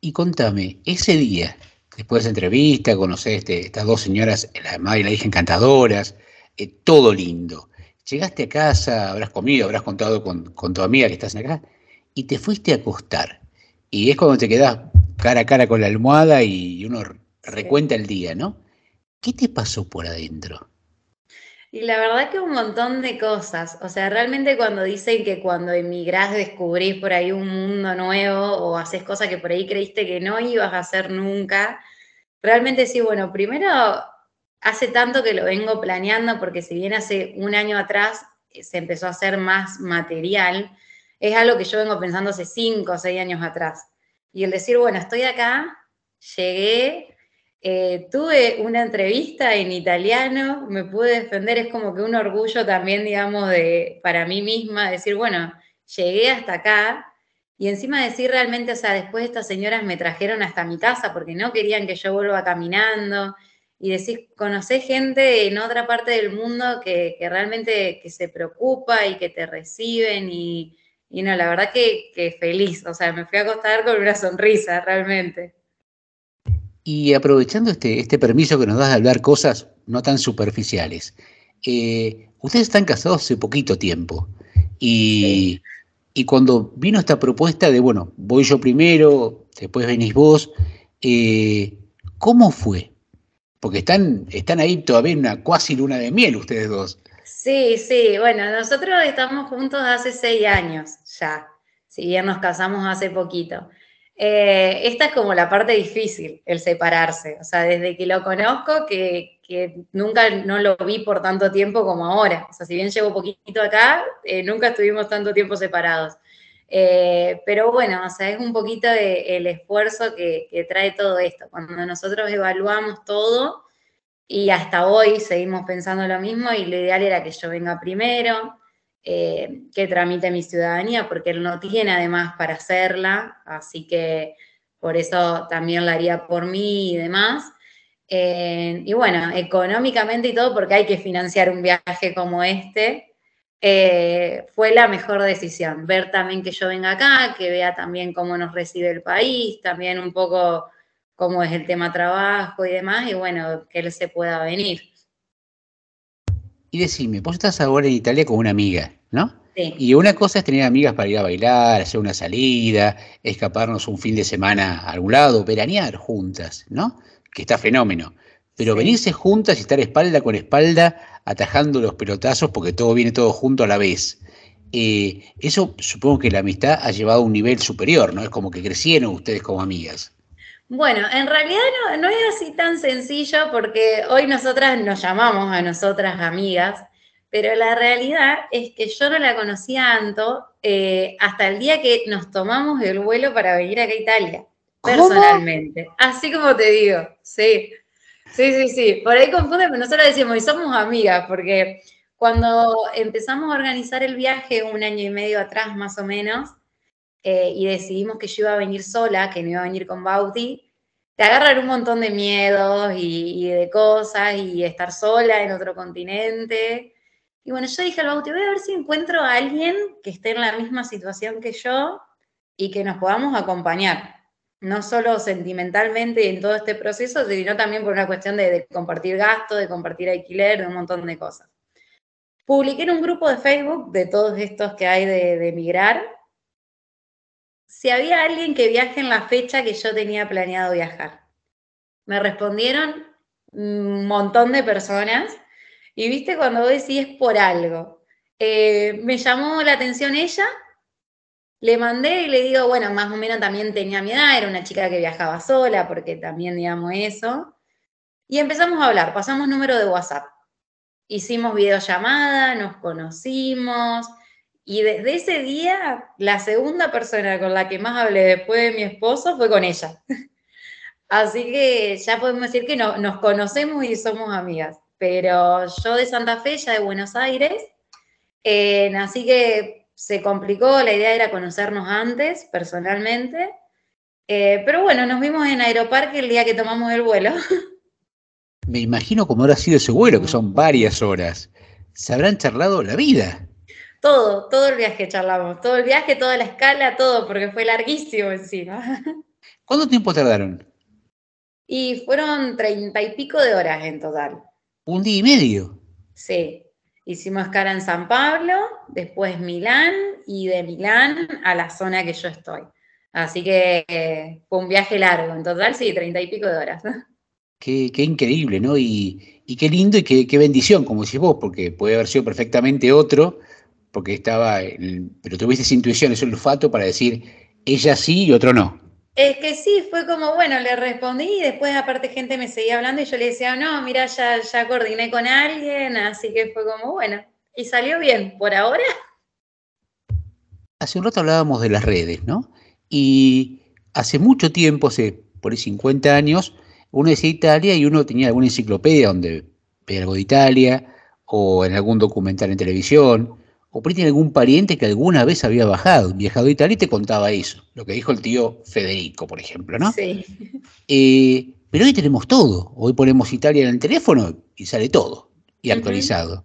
Y contame, ese día, después de esa entrevista, conociste estas dos señoras, la madre y la hija encantadoras, eh, todo lindo. Llegaste a casa, habrás comido, habrás contado con, con, tu amiga que estás acá, y te fuiste a acostar. Y es cuando te quedas cara a cara con la almohada y uno recuenta el día, ¿no? ¿Qué te pasó por adentro? Y la verdad que un montón de cosas. O sea, realmente cuando dicen que cuando emigrás descubrís por ahí un mundo nuevo o haces cosas que por ahí creíste que no ibas a hacer nunca, realmente sí, bueno, primero hace tanto que lo vengo planeando porque si bien hace un año atrás eh, se empezó a hacer más material, es algo que yo vengo pensando hace cinco o seis años atrás. Y el decir, bueno, estoy acá, llegué, eh, tuve una entrevista en italiano, me pude defender, es como que un orgullo también, digamos, de, para mí misma, decir, bueno, llegué hasta acá y encima decir realmente, o sea, después estas señoras me trajeron hasta mi casa porque no querían que yo vuelva caminando. Y decir, conocé gente en otra parte del mundo que, realmente que se preocupa y que te reciben y, no, la verdad que, que feliz, o sea, me fui a acostar con una sonrisa realmente. Y aprovechando este, este permiso que nos das de hablar cosas no tan superficiales, eh, ustedes están casados hace poquito tiempo y, cuando vino esta propuesta de, bueno, voy yo primero, después venís vos, eh, ¿cómo fue? Porque están, están ahí todavía en una cuasi luna de miel ustedes dos. Sí, sí, bueno, nosotros estamos juntos hace seis años ya, si bien nos casamos hace poquito. Eh, esta es como la parte difícil, el separarse. O sea, desde que lo conozco, que, nunca no lo vi por tanto tiempo como ahora. O sea, si bien llevo poquito acá, eh, nunca estuvimos tanto tiempo separados. Eh, pero bueno, o sea, es un poquito el esfuerzo que, que trae todo esto. Cuando nosotros evaluamos todo y hasta hoy seguimos pensando lo mismo y lo ideal era que yo venga primero, eh, que tramite mi ciudadanía, porque él no tiene además para hacerla, así que por eso también la haría por mí y demás. Eh, y bueno, económicamente y todo, porque hay que financiar un viaje como este, eh, fue la mejor decisión. Ver también que yo venga acá, que vea también cómo nos recibe el país, también un poco cómo es el tema trabajo y demás, y bueno, que él se pueda venir. Y decime, vos estás ahora en Italia con una amiga, ¿no? Sí. Y una cosa es tener amigas para ir a bailar, hacer una salida, escaparnos un fin de semana a algún lado, veranear juntas, ¿no? Que está fenómeno. Pero venirse juntas y estar espalda con espalda atajando los pelotazos porque todo viene todo junto a la vez. Eh, eso supongo que la amistad ha llevado a un nivel superior, ¿no? Es como que crecieron ustedes como amigas. Bueno, en realidad no, es así tan sencillo porque hoy nosotras nos llamamos a nosotras amigas, pero la realidad es que yo no la conocía Anto eh, hasta el día que nos tomamos el vuelo para venir acá a Italia, personalmente. Así como te digo, sí. Sí, sí, sí. Por ahí confunde, pero nosotros decimos, y somos amigas, porque cuando empezamos a organizar el viaje un año y medio atrás más o menos, eh, y decidimos que yo iba a venir sola, que no iba a venir con Bauti, te agarran un montón de miedos y, de cosas y estar sola en otro continente. Y bueno, yo dije al Bauti, voy a ver si encuentro a alguien que esté en la misma situación que yo y que nos podamos acompañar. No solo sentimentalmente en todo este proceso, sino también por una cuestión de, compartir gasto, de compartir alquiler, de un montón de cosas. Publiqué en un grupo de Facebook de todos estos que hay de, de migrar si había alguien que viaje en la fecha que yo tenía planeado viajar. Me respondieron un montón de personas y viste cuando vos decís por algo. Eh, me llamó la atención ella, le mandé y le digo, bueno, más o menos también tenía mi edad, era una chica que viajaba sola, porque también digamos eso. Y empezamos a hablar, pasamos número de WhatsApp. Hicimos videollamada, nos conocimos, Y desde ese día, la segunda persona con la que más hablé después de mi esposo fue con ella. Así que ya podemos decir que no, nos conocemos y somos amigas. Pero yo de Santa Fe, ya de Buenos Aires, eh, así que se complicó, la idea era conocernos antes, personalmente. Eh, pero bueno, nos vimos en Aeroparque el día que tomamos el vuelo. Me imagino cómo habrá sido ese vuelo, que son varias horas. Se habrán charlado la vida. Todo, todo el viaje charlamos, todo el viaje, toda la escala, todo, porque fue larguísimo encima. ¿Cuánto tiempo tardaron? Y fueron treinta y pico de horas en total. ¿Un día y medio? Sí. Hicimos cara en San Pablo, después Milán y de Milán a la zona que yo estoy. Así que eh, fue un viaje largo, en total sí, treinta y pico de horas. Qué, qué increíble, ¿no? Y, y, qué lindo y qué, qué bendición, como decís vos, porque puede haber sido perfectamente otro, porque estaba, el, pero tuviste esa intuición, ese olfato para decir, ella sí y otro no. Es que sí, fue como, bueno, le respondí y después aparte gente me seguía hablando y yo le decía, no, mira, ya, ya coordiné con alguien, así que fue como, bueno, y salió bien, por ahora. Hace un rato hablábamos de las redes, ¿no? Y hace mucho tiempo, hace por ahí 50 años, uno decía Italia y uno tenía alguna enciclopedia donde veía algo de Italia, o en algún documental en televisión, o por ahí tiene algún pariente que alguna vez había bajado, viajado a Italia y te contaba eso, lo que dijo el tío Federico, por ejemplo, ¿no? Sí. Eh, pero hoy tenemos todo. Hoy ponemos Italia en el teléfono y sale todo, y actualizado. Uh -huh.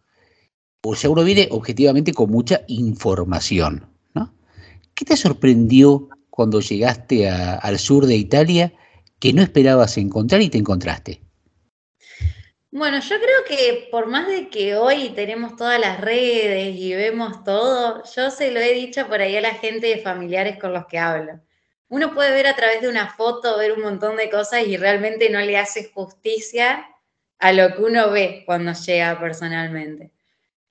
O sea, uno viene objetivamente con mucha información, ¿no? ¿Qué te sorprendió cuando llegaste a, al sur de Italia que no esperabas encontrar y te encontraste? Bueno, yo creo que por más de que hoy tenemos todas las redes y vemos todo, yo se lo he dicho por ahí a la gente de familiares con los que hablo. Uno puede ver a través de una foto, ver un montón de cosas y realmente no le hace justicia a lo que uno ve cuando llega personalmente.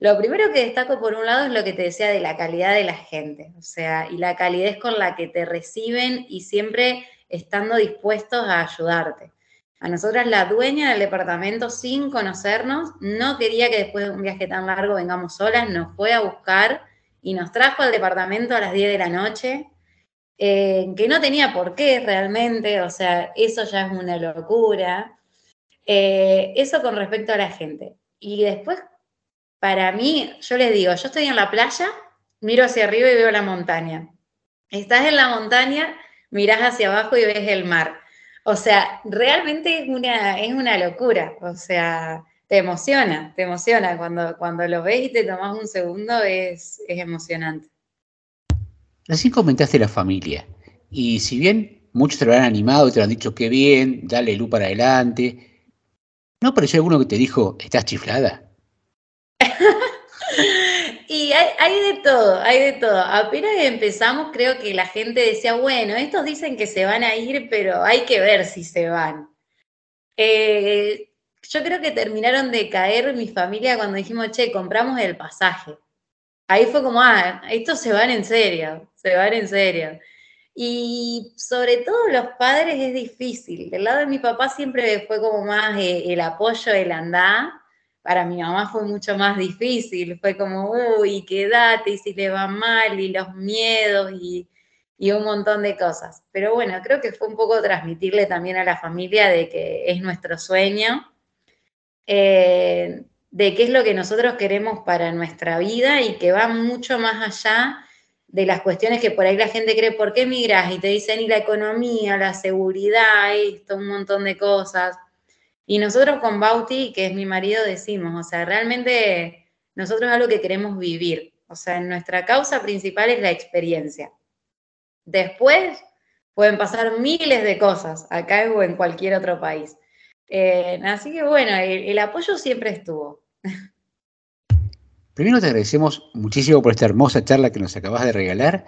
Lo primero que destaco por un lado es lo que te decía de la calidad de la gente, o sea, y la calidez con la que te reciben y siempre estando dispuestos a ayudarte. A nosotras la dueña del departamento, sin conocernos, no quería que después de un viaje tan largo vengamos solas, nos fue a buscar y nos trajo al departamento a las 10 de la noche, eh, que no tenía por qué realmente, o sea, eso ya es una locura. Eh, eso con respecto a la gente. Y después, para mí, yo les digo, yo estoy en la playa, miro hacia arriba y veo la montaña. Estás en la montaña, mirás hacia abajo y ves el mar o sea, realmente es una, es una locura. O sea, te emociona, te emociona. Cuando, cuando lo ves y te tomas un segundo, es, es emocionante. Así comentaste la familia. Y si bien muchos te lo han animado y te lo han dicho que bien, dale luz para adelante, ¿no apareció alguno que te dijo, estás chiflada? Hay, de todo, hay de todo. Apenas empezamos, creo que la gente decía, bueno, estos dicen que se van a ir, pero hay que ver si se van. Eh, yo creo que terminaron de caer mi familia cuando dijimos, che, compramos el pasaje. Ahí fue como, ah, estos se van en serio, se van en serio. Y sobre todo los padres es difícil. Del lado de mi papá siempre fue como más eh, el apoyo, el andar para mi mamá fue mucho más difícil, fue como, uy, quédate, y si le va mal, y los miedos, y, y, un montón de cosas. Pero bueno, creo que fue un poco transmitirle también a la familia de que es nuestro sueño, eh, de qué es lo que nosotros queremos para nuestra vida y que va mucho más allá de las cuestiones que por ahí la gente cree, ¿por qué migras? Y te dicen, y la economía, la seguridad, esto, un montón de cosas. Y nosotros con Bauti, que es mi marido, decimos, o sea, realmente nosotros es algo que queremos vivir. O sea, nuestra causa principal es la experiencia. Después pueden pasar miles de cosas acá o en cualquier otro país. Eh, así que bueno, el, el apoyo siempre estuvo. Primero te agradecemos muchísimo por esta hermosa charla que nos acabas de regalar.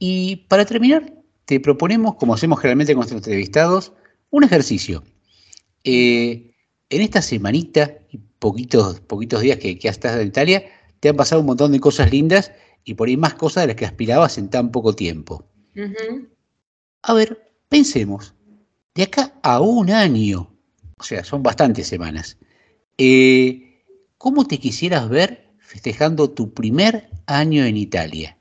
Y para terminar, te proponemos, como hacemos generalmente con nuestros entrevistados, un ejercicio. Eh, en esta semanita y poquitos, poquitos días que, que has estado en Italia, te han pasado un montón de cosas lindas y por ahí más cosas de las que aspirabas en tan poco tiempo. A ver, pensemos, de acá a un año, o sea, son bastantes semanas, eh, ¿cómo te quisieras ver festejando tu primer año en Italia?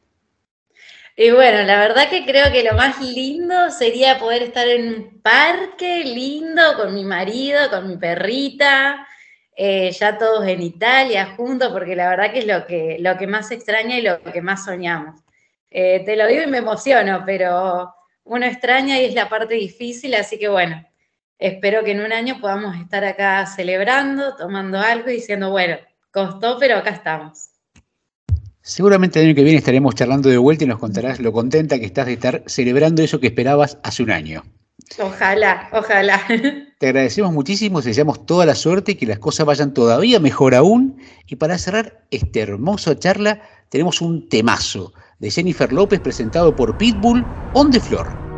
Y bueno, la verdad que creo que lo más lindo sería poder estar en un parque lindo con mi marido, con mi perrita, eh, ya todos en Italia juntos, porque la verdad que es lo que, lo que más extraña y lo que más soñamos. Eh, te lo digo y me emociono, pero uno extraña y es la parte difícil, así que bueno, espero que en un año podamos estar acá celebrando, tomando algo y diciendo, bueno, costó, pero acá estamos. Seguramente el año que viene estaremos charlando de vuelta y nos contarás lo contenta que estás de estar celebrando eso que esperabas hace un año. Ojalá, ojalá. Te agradecemos muchísimo, te deseamos toda la suerte y que las cosas vayan todavía mejor aún. Y para cerrar esta hermosa charla, tenemos un temazo de Jennifer López presentado por Pitbull On the Floor.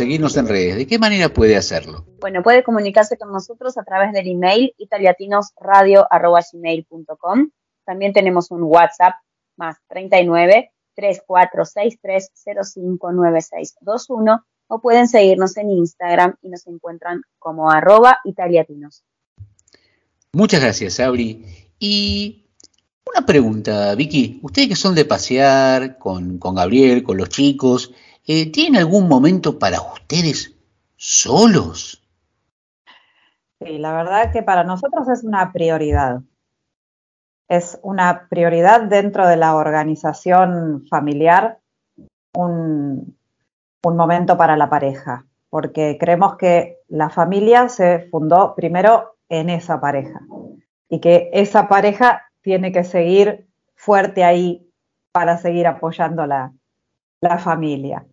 Seguirnos en redes, ¿de qué manera puede hacerlo? Bueno, puede comunicarse con nosotros a través del email italiatinosradio.gmail.com. También tenemos un WhatsApp más 39 3463 059621 o pueden seguirnos en Instagram y nos encuentran como arroba italiatinos. Muchas gracias, Sauri. Y una pregunta, Vicky. Ustedes que son de pasear con, con Gabriel, con los chicos, eh, ¿tienen algún momento para ustedes solos? Sí, la verdad que para nosotros es una prioridad. Es una prioridad dentro de la organización familiar un, momento para la pareja, porque creemos que la familia se fundó primero en esa pareja y que esa pareja tiene que seguir fuerte ahí para seguir apoyando la familia.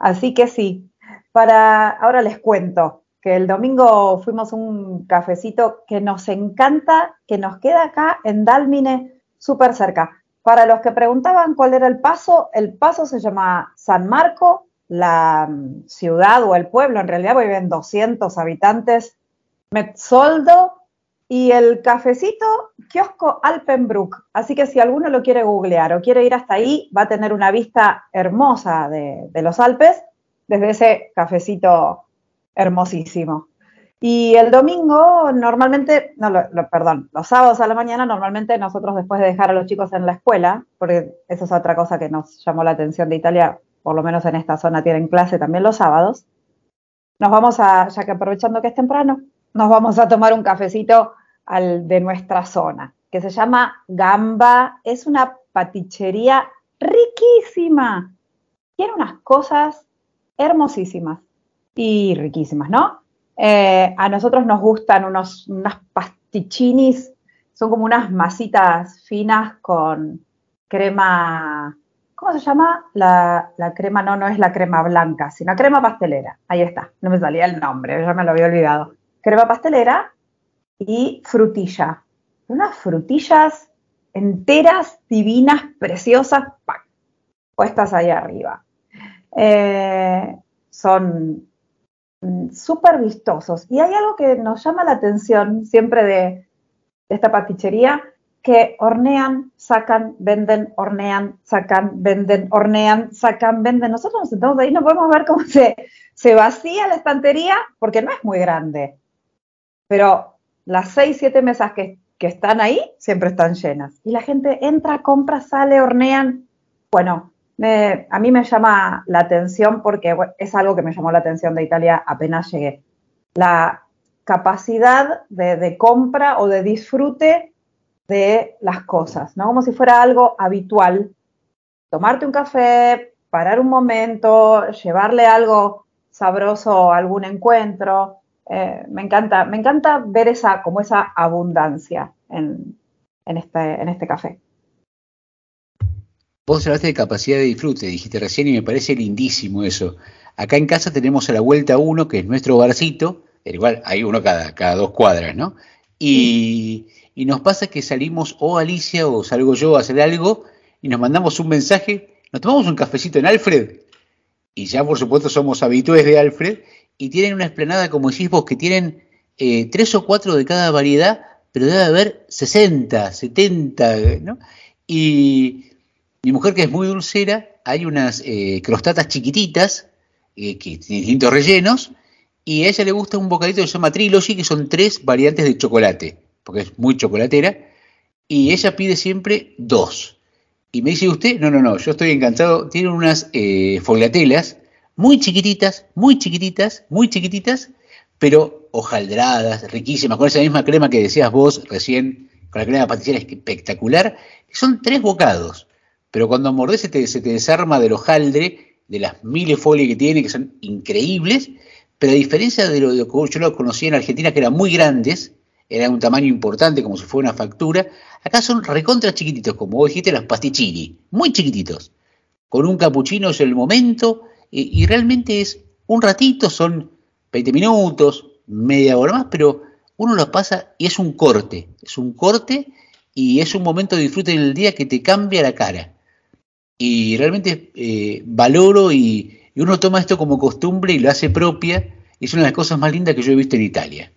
Así que sí, para ahora les cuento que el domingo fuimos un cafecito que nos encanta, que nos queda acá en Dálmine, súper cerca. Para los que preguntaban cuál era el paso, el paso se llama San Marco, la mm, ciudad o el pueblo, en realidad viven 200 habitantes, Metzoldo, y el cafecito, kiosco Alpenbrook. Así que si alguno lo quiere googlear o quiere ir hasta ahí, va a tener una vista hermosa de, los Alpes desde ese cafecito hermosísimo. Y el domingo, normalmente, no, lo- perdón, los sábados a la mañana, normalmente nosotros después de dejar a los chicos en la escuela, porque eso es otra cosa que nos llamó la atención de Italia, por lo menos en esta zona tienen clase también los sábados, nos vamos a, ya que aprovechando que es temprano, nos vamos a tomar un cafecito al de nuestra zona, que se llama Gamba, es una patichería riquísima, tiene unas cosas hermosísimas y riquísimas, ¿no? Eh, a nosotros nos gustan unos, unas pastichinis, son como unas masitas finas con crema, ¿cómo se llama? La, la crema, no, no es la crema blanca, sino crema pastelera. Ahí está, no me salía el nombre, ya me lo había olvidado. Crema pastelera y frutilla. Unas frutillas enteras, divinas, preciosas, puestas ahí arriba. Eh, son mm, súper vistosos. Y hay algo que nos llama la atención siempre de, esta pastichería, que hornean, sacan, venden, hornean, sacan, venden, hornean, sacan, venden. Nosotros nos sentamos ahí no podemos ver cómo se, se vacía la estantería, porque no es muy grande. Pero las seis, siete mesas que, que están ahí siempre están llenas. Y la gente entra, compra, sale, hornean. Bueno, a mí me llama la atención porque es algo que me llamó la atención de Italia apenas llegué. La capacidad de, de compra o de disfrute de las cosas, ¿no? Como si fuera algo habitual. Tomarte un café, parar un momento, llevarle algo sabroso a algún encuentro. Eh, me encanta, me encanta ver esa, como esa abundancia en, en este, en este café. Vos hablaste de capacidad de disfrute, dijiste recién, y me parece lindísimo eso. Acá en casa tenemos a la vuelta uno, que es nuestro barcito, igual hay uno cada, cada dos cuadras, ¿no? Y, y nos pasa que salimos o Alicia o salgo yo a hacer algo y nos mandamos un mensaje, nos tomamos un cafecito en Alfred, y ya por supuesto somos habitués de Alfred, y tienen una esplanada, como decís vos, que tienen eh, tres o cuatro de cada variedad, pero debe haber 60, 70, ¿no? Y mi mujer, que es muy dulcera, hay unas eh, crostatas chiquititas, eh, que tienen distintos rellenos, y a ella le gusta un bocadito que se llama Trilogy, que son tres variantes de chocolate, porque es muy chocolatera, y ella pide siempre dos. Y me dice, ¿usted? No, no, no, yo estoy encantado. Tienen unas eh, muy chiquititas, muy chiquititas, muy chiquititas, pero hojaldradas, riquísimas, con esa misma crema que decías vos recién, con la crema pasticera espectacular. Son tres bocados, pero cuando mordés se te, se te desarma del hojaldre, de las miles folias que tiene, que son increíbles, pero a diferencia de lo, que yo lo conocía en Argentina, que eran muy grandes, eran un tamaño importante, como si fuera una factura, acá son recontra chiquititos, como vos dijiste, las pasticcini, muy chiquititos. Con un capuchino es el momento, y, realmente es un ratito, son 20 minutos, media hora más, pero uno lo pasa y es un corte, es un corte y es un momento de disfrute en el día que te cambia la cara. y realmente eh, valoro y, y uno toma esto como costumbre y lo hace propia. y Es una de las cosas más lindas que yo he visto en Italia.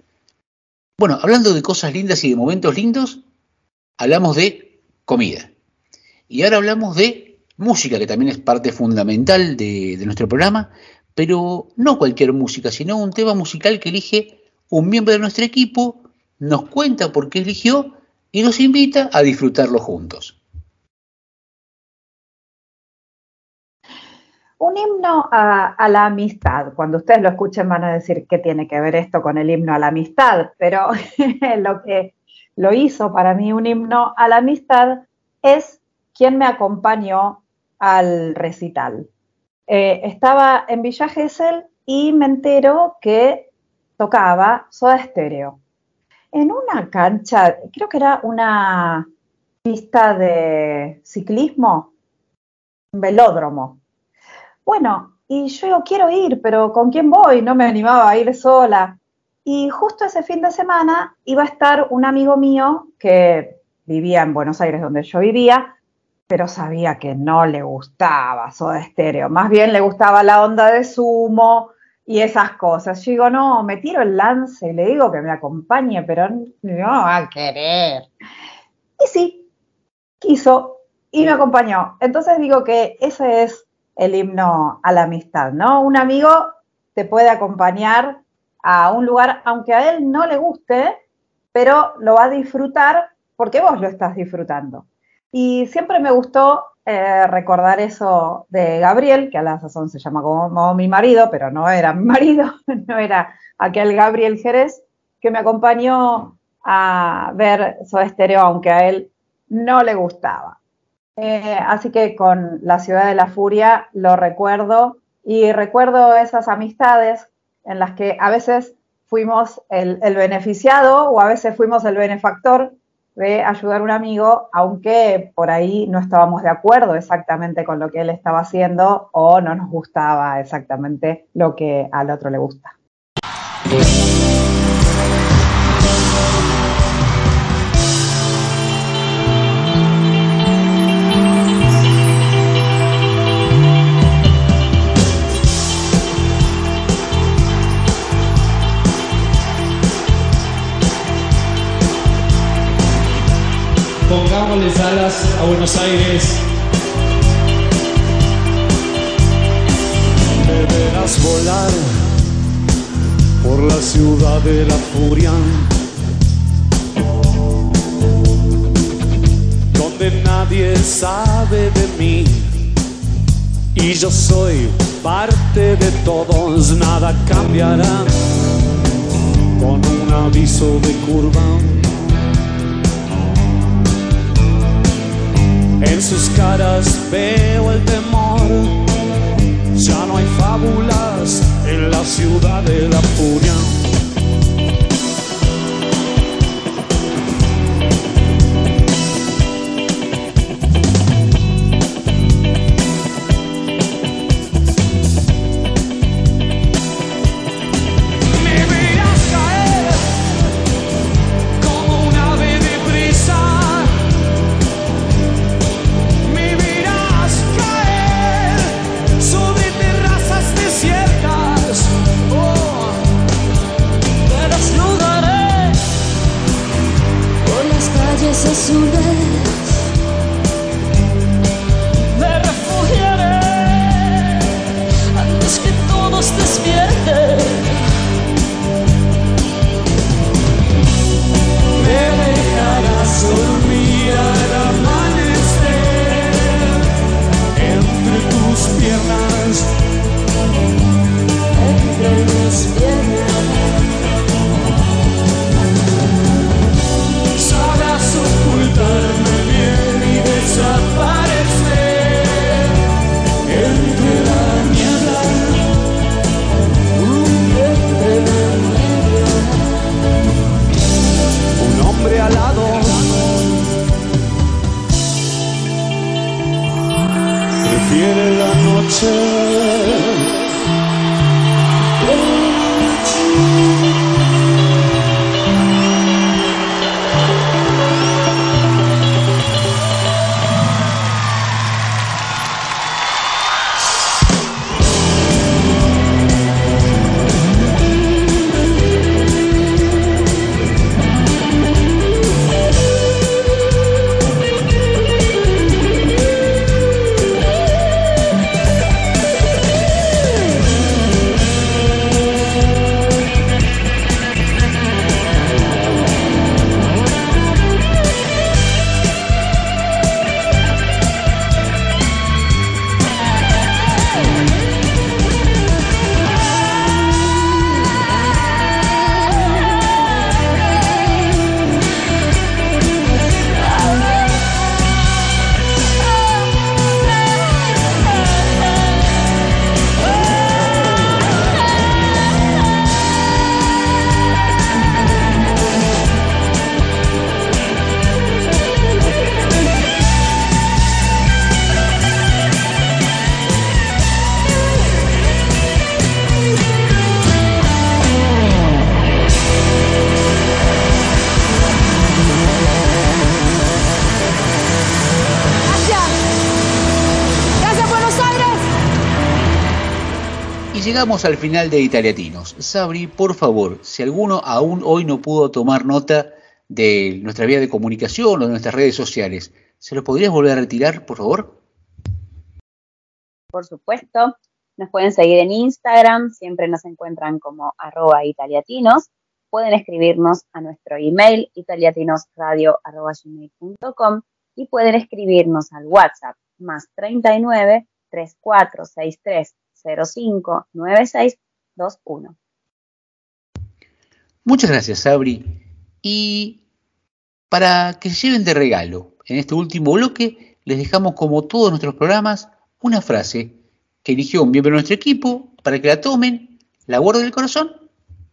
Bueno, hablando de cosas lindas y de momentos lindos, hablamos de comida. Y ahora hablamos de música, que también es parte fundamental de, nuestro programa, pero no cualquier música, sino un tema musical que elige un miembro de nuestro equipo, nos cuenta por qué eligió y nos invita a disfrutarlo juntos. Un himno a, a la amistad. Cuando ustedes lo escuchen van a decir qué tiene que ver esto con el himno a la amistad, pero lo que lo hizo para mí un himno a la amistad es quien me acompañó al recital. Eh, estaba en Villa Gesell y me entero que tocaba Soda Stereo. En una cancha, creo que era una pista de ciclismo, un velódromo. Bueno, y yo quiero ir, pero ¿con quién voy? No me animaba a ir sola. Y justo ese fin de semana iba a estar un amigo mío que vivía en Buenos Aires, donde yo vivía, pero sabía que no le gustaba Soda Stereo. Más bien le gustaba la onda de sumo y esas cosas. Yo digo, no, me tiro el lance y le digo que me acompañe, pero no va a querer. Y sí, quiso y me acompañó. Entonces digo que ese es el himno a la amistad, ¿no? Un amigo te puede acompañar a un lugar, aunque a él no le guste, pero lo va a disfrutar porque vos lo estás disfrutando. Y siempre me gustó eh, recordar eso de Gabriel, que a la sazón se llama como mi marido, pero no era mi marido, no era aquel Gabriel Jerez, que me acompañó a ver Soda Stereo, aunque a él no le gustaba. Eh, así que con La Ciudad de la Furia lo recuerdo y recuerdo esas amistades en las que a veces fuimos el, el beneficiado o a veces fuimos el benefactor de ayudar a un amigo, aunque por ahí no estábamos de acuerdo exactamente con lo que él estaba haciendo o no nos gustaba exactamente lo que al otro le gusta. Pongámosles alas a Buenos Aires. Deberás volar por la ciudad de la furia, donde nadie sabe de mí y yo soy parte de todos, nada cambiará con un aviso de curva. En sus caras veo el temor. Ya no hay fábulas en la ciudad de la furia. Llegamos al final de Italiatinos. Sabri, por favor, si alguno aún hoy no pudo tomar nota de nuestra vía de comunicación o de nuestras redes sociales, ¿se lo podrías volver a retirar, por favor? Por supuesto, nos pueden seguir en Instagram, siempre nos encuentran como arroba italiatinos. Pueden escribirnos a nuestro email italiatinosradio.com y pueden escribirnos al WhatsApp más 39 3463 05 9621. Muchas gracias, Sabri. Y para que se lleven de regalo, en este último bloque, les dejamos, como todos nuestros programas, una frase que eligió un miembro de nuestro equipo para que la tomen, la guarden en el corazón,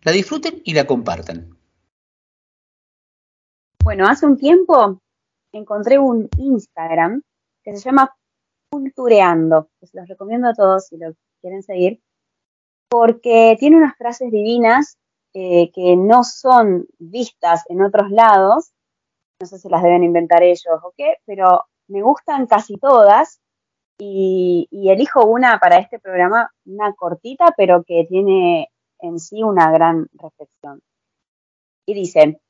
la disfruten y la compartan. Bueno, hace un tiempo encontré un Instagram que se llama Cultureando, los recomiendo a todos si lo quieren seguir, porque tiene unas frases divinas eh, que no son vistas en otros lados, no sé si las deben inventar ellos o qué, pero me gustan casi todas y, y elijo una para este programa, una cortita, pero que tiene en sí una gran reflexión. Y dice,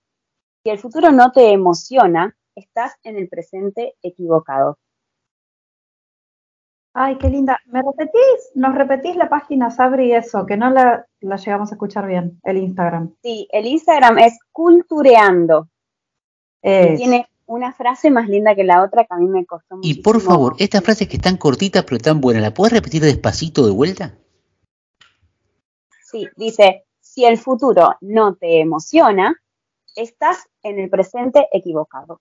si el futuro no te emociona, estás en el presente equivocado. Ay, qué linda. ¿Me repetís? ¿Nos repetís la página, Sabri, eso? Que no la, la llegamos a escuchar bien, el Instagram. Sí, el Instagram es Cultureando. Es. tiene una frase más linda que la otra que a mí me costó mucho. Y por favor, estas frases que están cortitas pero tan buenas, ¿la puedes repetir despacito de vuelta? Sí, dice, si el futuro no te emociona, estás en el presente equivocado.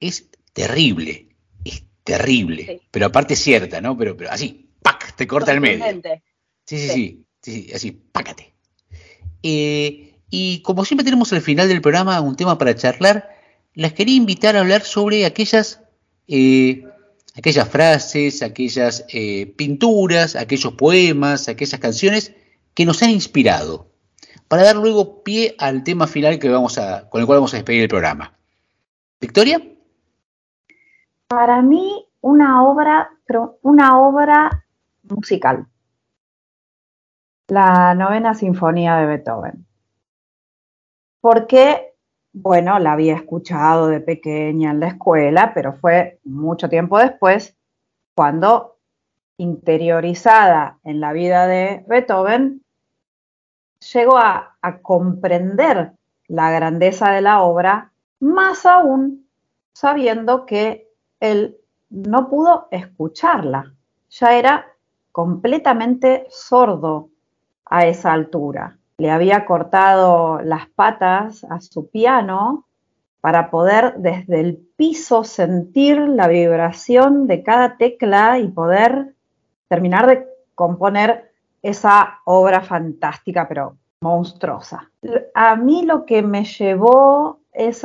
Es terrible, terrible. Pero aparte cierta, ¿no? Pero, pero así, ¡pac! Te corta el medio. Sí, sí, sí, sí, así, pácate. Eh, y como siempre tenemos al final del programa un tema para charlar, las quería invitar a hablar sobre aquellas, eh, aquellas frases, aquellas eh, pinturas, aquellos poemas, aquellas canciones que nos han inspirado, para dar luego pie al tema final que vamos a, con el cual vamos a despedir el programa. ¿Victoria? Para mí, una obra, una obra musical. La novena sinfonía de Beethoven. Porque, bueno, la había escuchado de pequeña en la escuela, pero fue mucho tiempo después cuando, interiorizada en la vida de Beethoven, llegó a comprender la grandeza de la obra, más aún sabiendo que él no pudo escucharla, ya era completamente sordo a esa altura. Le había cortado las patas a su piano para poder desde el piso sentir la vibración de cada tecla y poder terminar de componer esa obra fantástica, pero monstruosa. A mí lo que me llevó es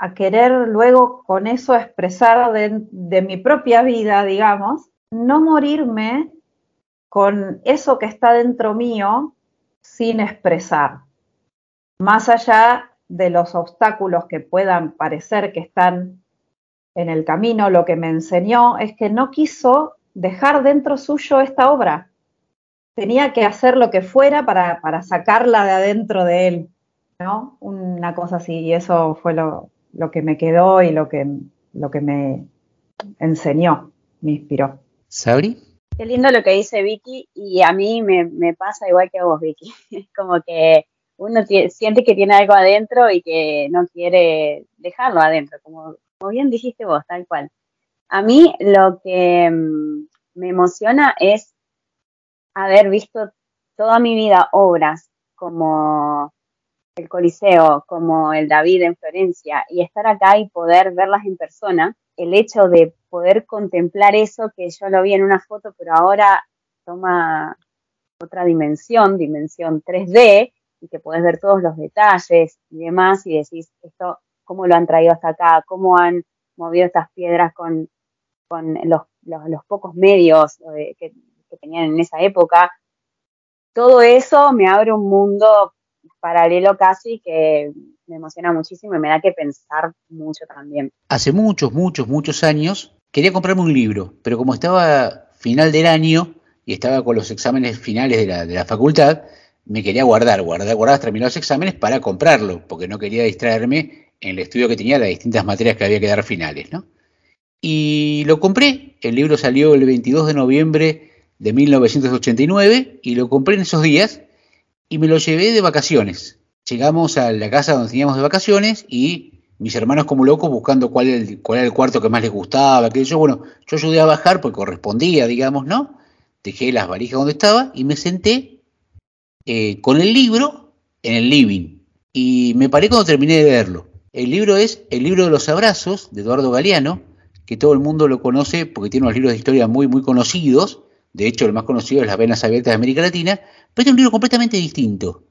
a, querer luego con eso expresar de, de mi propia vida, digamos, no morirme con eso que está dentro mío sin expresar. Más allá de los obstáculos que puedan parecer que están en el camino, lo que me enseñó es que no quiso dejar dentro suyo esta obra. Tenía que hacer lo que fuera para, para sacarla de adentro de él, ¿no? Una cosa así, y eso fue lo, lo que me quedó y lo que, lo que me enseñó, me inspiró. ¿Sabri? Qué lindo lo que dice Vicky y a mí me, me pasa igual que a vos, Vicky. Es como que uno siente que tiene algo adentro y que no quiere dejarlo adentro, como, como bien dijiste vos, tal cual. A mí lo que mm, me emociona es haber visto toda mi vida obras como el Coliseo, como el David en Florencia, y estar acá y poder verlas en persona, el hecho de poder contemplar eso que yo lo vi en una foto, pero ahora toma otra dimensión, dimensión 3D, y que podés ver todos los detalles y demás, y decís, esto, cómo lo han traído hasta acá, cómo han movido estas piedras con, con los, los, pocos medios eh, que tenían en esa época. Todo eso me abre un mundo paralelo casi que me emociona muchísimo y me da que pensar mucho también. Hace muchos, muchos, muchos años quería comprarme un libro, pero como estaba final del año y estaba con los exámenes finales de la, de la facultad, me quería guardar, guardar, guardar hasta terminar los exámenes para comprarlo, porque no quería distraerme en el estudio que tenía, las distintas materias que había que dar finales, ¿no? Y lo compré, el libro salió el 22 de noviembre de 1989 y lo compré en esos días y me lo llevé de vacaciones. Llegamos a la casa donde teníamos de vacaciones y mis hermanos como locos buscando cuál era el, cuál era el cuarto que más les gustaba, que yo, bueno, yo ayudé a bajar porque correspondía, digamos, ¿no? Dejé las valijas donde estaba y me senté eh, con el libro en el living. Y me paré cuando terminé de leerlo. El libro es El libro de los abrazos, de Eduardo Galeano, que todo el mundo lo conoce porque tiene unos libros de historia muy, muy conocidos. De hecho, el más conocido es Las Venas Abiertas de América Latina, pero es un libro completamente distinto.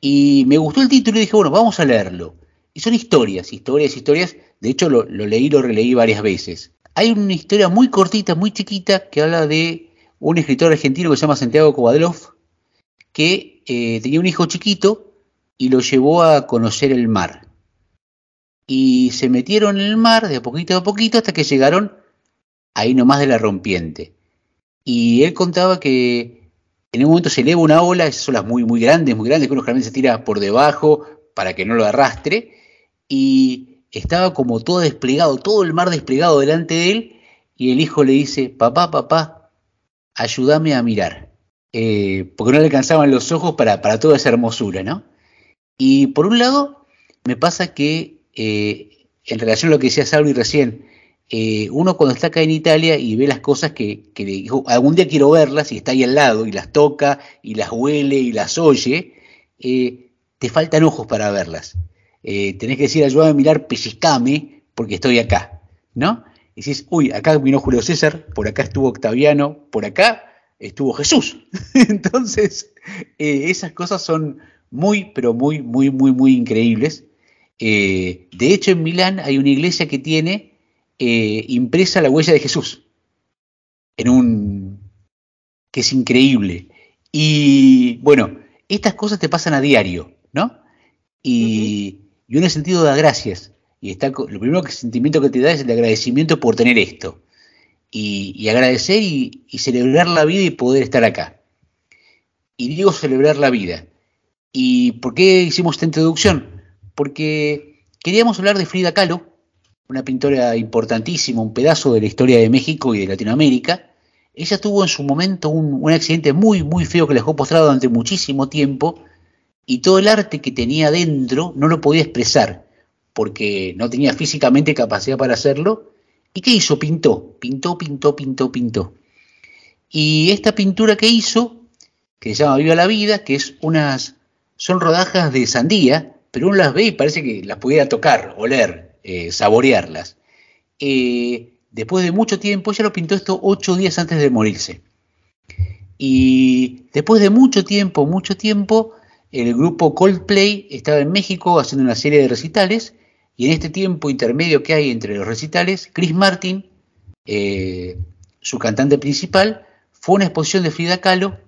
Y me gustó el título y dije, bueno, vamos a leerlo. Y son historias, historias, historias. De hecho, lo, leí lo releí varias veces. Hay una historia muy cortita, muy chiquita, que habla de un escritor argentino que se llama Santiago Kovadlov, que eh, tenía un hijo chiquito y lo llevó a conocer el mar. Y se metieron en el mar de a poquito a poquito hasta que llegaron ahí nomás de la rompiente. Y él contaba que en un momento se eleva una ola, esas olas muy, muy grandes, muy grandes, que uno generalmente se tira por debajo para que no lo arrastre, y estaba como todo desplegado, todo el mar desplegado delante de él, y el hijo le dice, papá, papá, ayúdame a mirar, eh, porque no le alcanzaban los ojos para, para, toda esa hermosura, ¿no? Y por un lado, me pasa que, eh, en relación a lo que decía Sabri recién, eh, uno cuando está acá en Italia y ve las cosas que, que dijo, algún día quiero verlas y está ahí al lado y las toca y las huele y las oye, eh, te faltan ojos para verlas. Eh, tenés que decir, ayúdame a mirar, pellizcame, porque estoy acá, ¿no? Y dices, uy, acá vino Julio César, por acá estuvo Octaviano, por acá estuvo Jesús. Entonces, eh, esas cosas son muy, pero muy, muy, muy, muy increíbles. De hecho, en Milán hay una iglesia que tiene eh, impresa la huella de Jesús, en un... que es increíble. Y bueno, estas cosas te pasan a diario, ¿no? Y, y uno en sentido da gracias. Y está, lo primero que sentimiento que te da es el agradecimiento por tener esto. Y, y agradecer y, y, celebrar la vida y poder estar acá. Y digo celebrar la vida. ¿Y por qué hicimos esta introducción? Porque queríamos hablar de Frida Kahlo, una pintora importantísima, un pedazo de la historia de México y de Latinoamérica. Ella tuvo en su momento un, accidente muy, muy feo que la dejó postrado durante muchísimo tiempo y todo el arte que tenía dentro no lo podía expresar porque no tenía físicamente capacidad para hacerlo. ¿Y qué hizo? Pintó, pintó, pintó, pintó, pintó. Y esta pintura que hizo, que se llama Viva la Vida, que es unas, son rodajas de sandía, pero uno las ve y parece que las pudiera tocar, oler, eh, saborearlas. Eh, después de mucho tiempo, ella lo pintó esto ocho días antes de morirse. Y después de mucho tiempo, mucho tiempo, el grupo Coldplay estaba en México haciendo una serie de recitales y en este tiempo intermedio que hay entre los recitales, Chris Martin, eh, su cantante principal, fue a una exposición de Frida Kahlo,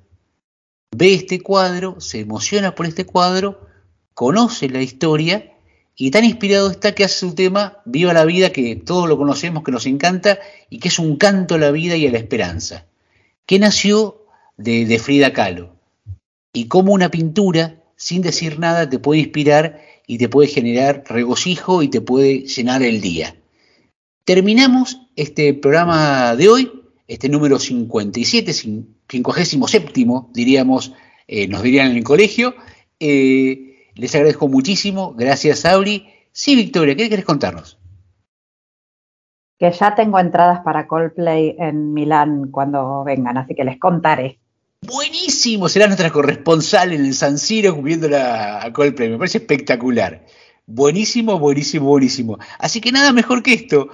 ve este cuadro, se emociona por este cuadro, conoce la historia y tan inspirado está que hace su tema Viva la vida, que todos lo conocemos, que nos encanta y que es un canto a la vida y a la esperanza, que nació de, Frida Kahlo y cómo una pintura, sin decir nada, te puede inspirar y te puede generar regocijo y te puede llenar el día. Terminamos este programa de hoy, este número 57, 57, diríamos, eh, nos dirían en el colegio. Eh, les agradezco muchísimo, gracias Auri. Sí, Victoria, ¿qué querés contarnos? Que ya tengo entradas para Coldplay en Milán cuando vengan, así que les contaré. Buenísimo, será nuestra corresponsal en el San Siro cubriéndola a Coldplay, me parece espectacular. Buenísimo, buenísimo, buenísimo. Así que nada mejor que esto,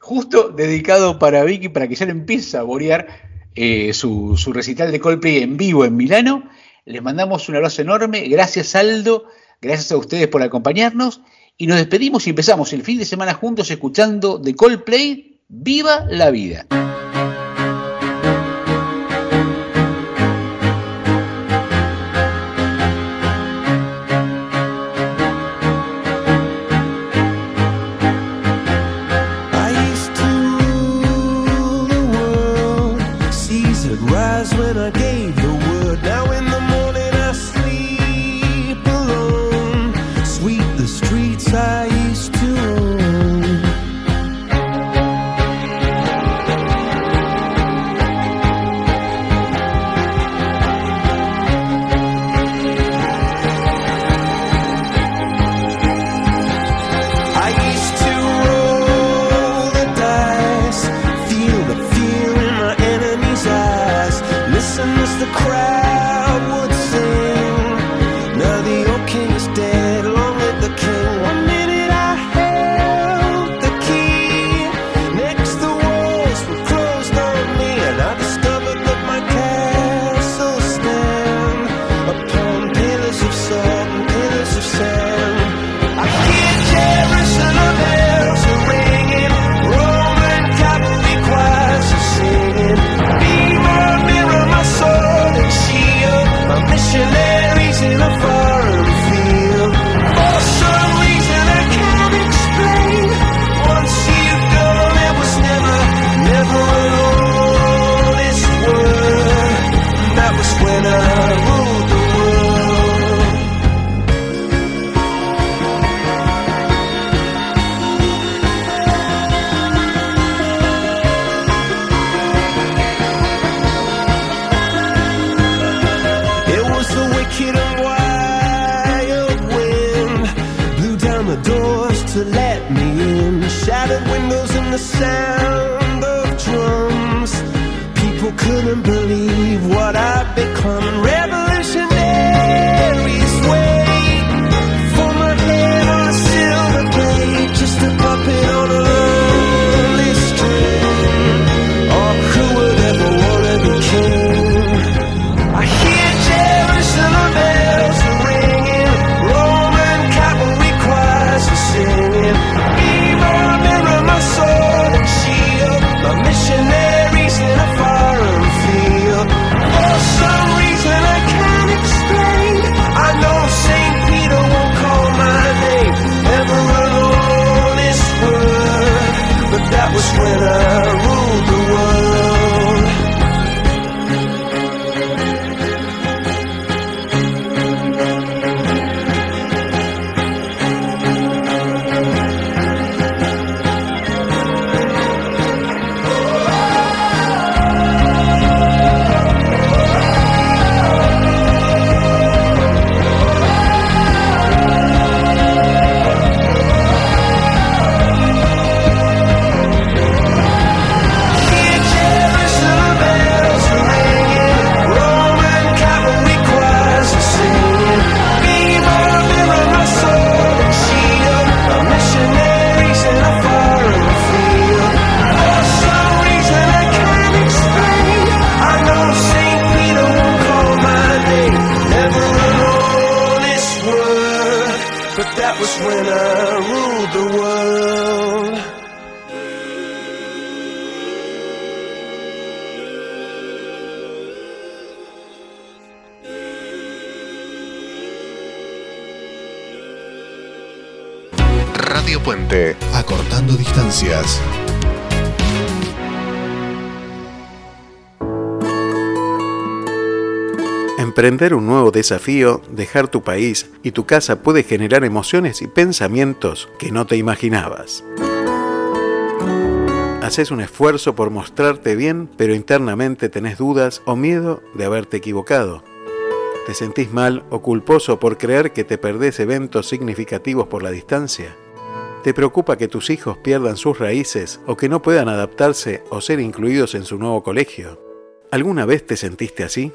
justo dedicado para Vicky, para que ya le empiece a saborear eh, su, su, recital de Coldplay en vivo en Milano. Les mandamos un abrazo enorme, gracias Aldo, gracias a ustedes por acompañarnos. Y nos despedimos y empezamos el fin de semana juntos escuchando de Coldplay, Viva la Vida. Emprender un nuevo desafío, dejar tu país y tu casa puede generar emociones y pensamientos que no te imaginabas. Haces un esfuerzo por mostrarte bien, pero internamente tenés dudas o miedo de haberte equivocado. ¿Te sentís mal o culposo por creer que te perdés eventos significativos por la distancia? ¿Te preocupa que tus hijos pierdan sus raíces o que no puedan adaptarse o ser incluidos en su nuevo colegio? ¿Alguna vez te sentiste así?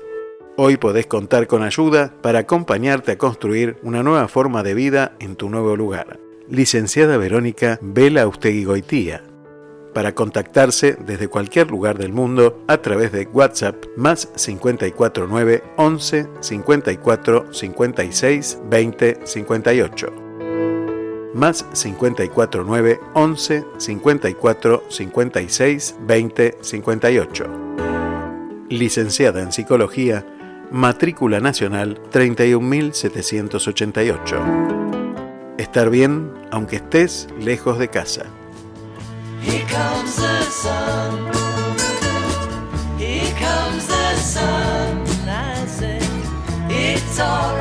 Hoy podés contar con ayuda para acompañarte a construir una nueva forma de vida en tu nuevo lugar. Licenciada Verónica Vela Ustegui Goitía. Para contactarse desde cualquier lugar del mundo a través de WhatsApp más 549 11 54 56 20 58 más 549 11 54 56 20 58. Licenciada en Psicología, matrícula nacional 31.788. Estar bien aunque estés lejos de casa. Here comes the sun. Here comes the sun. I say, it's all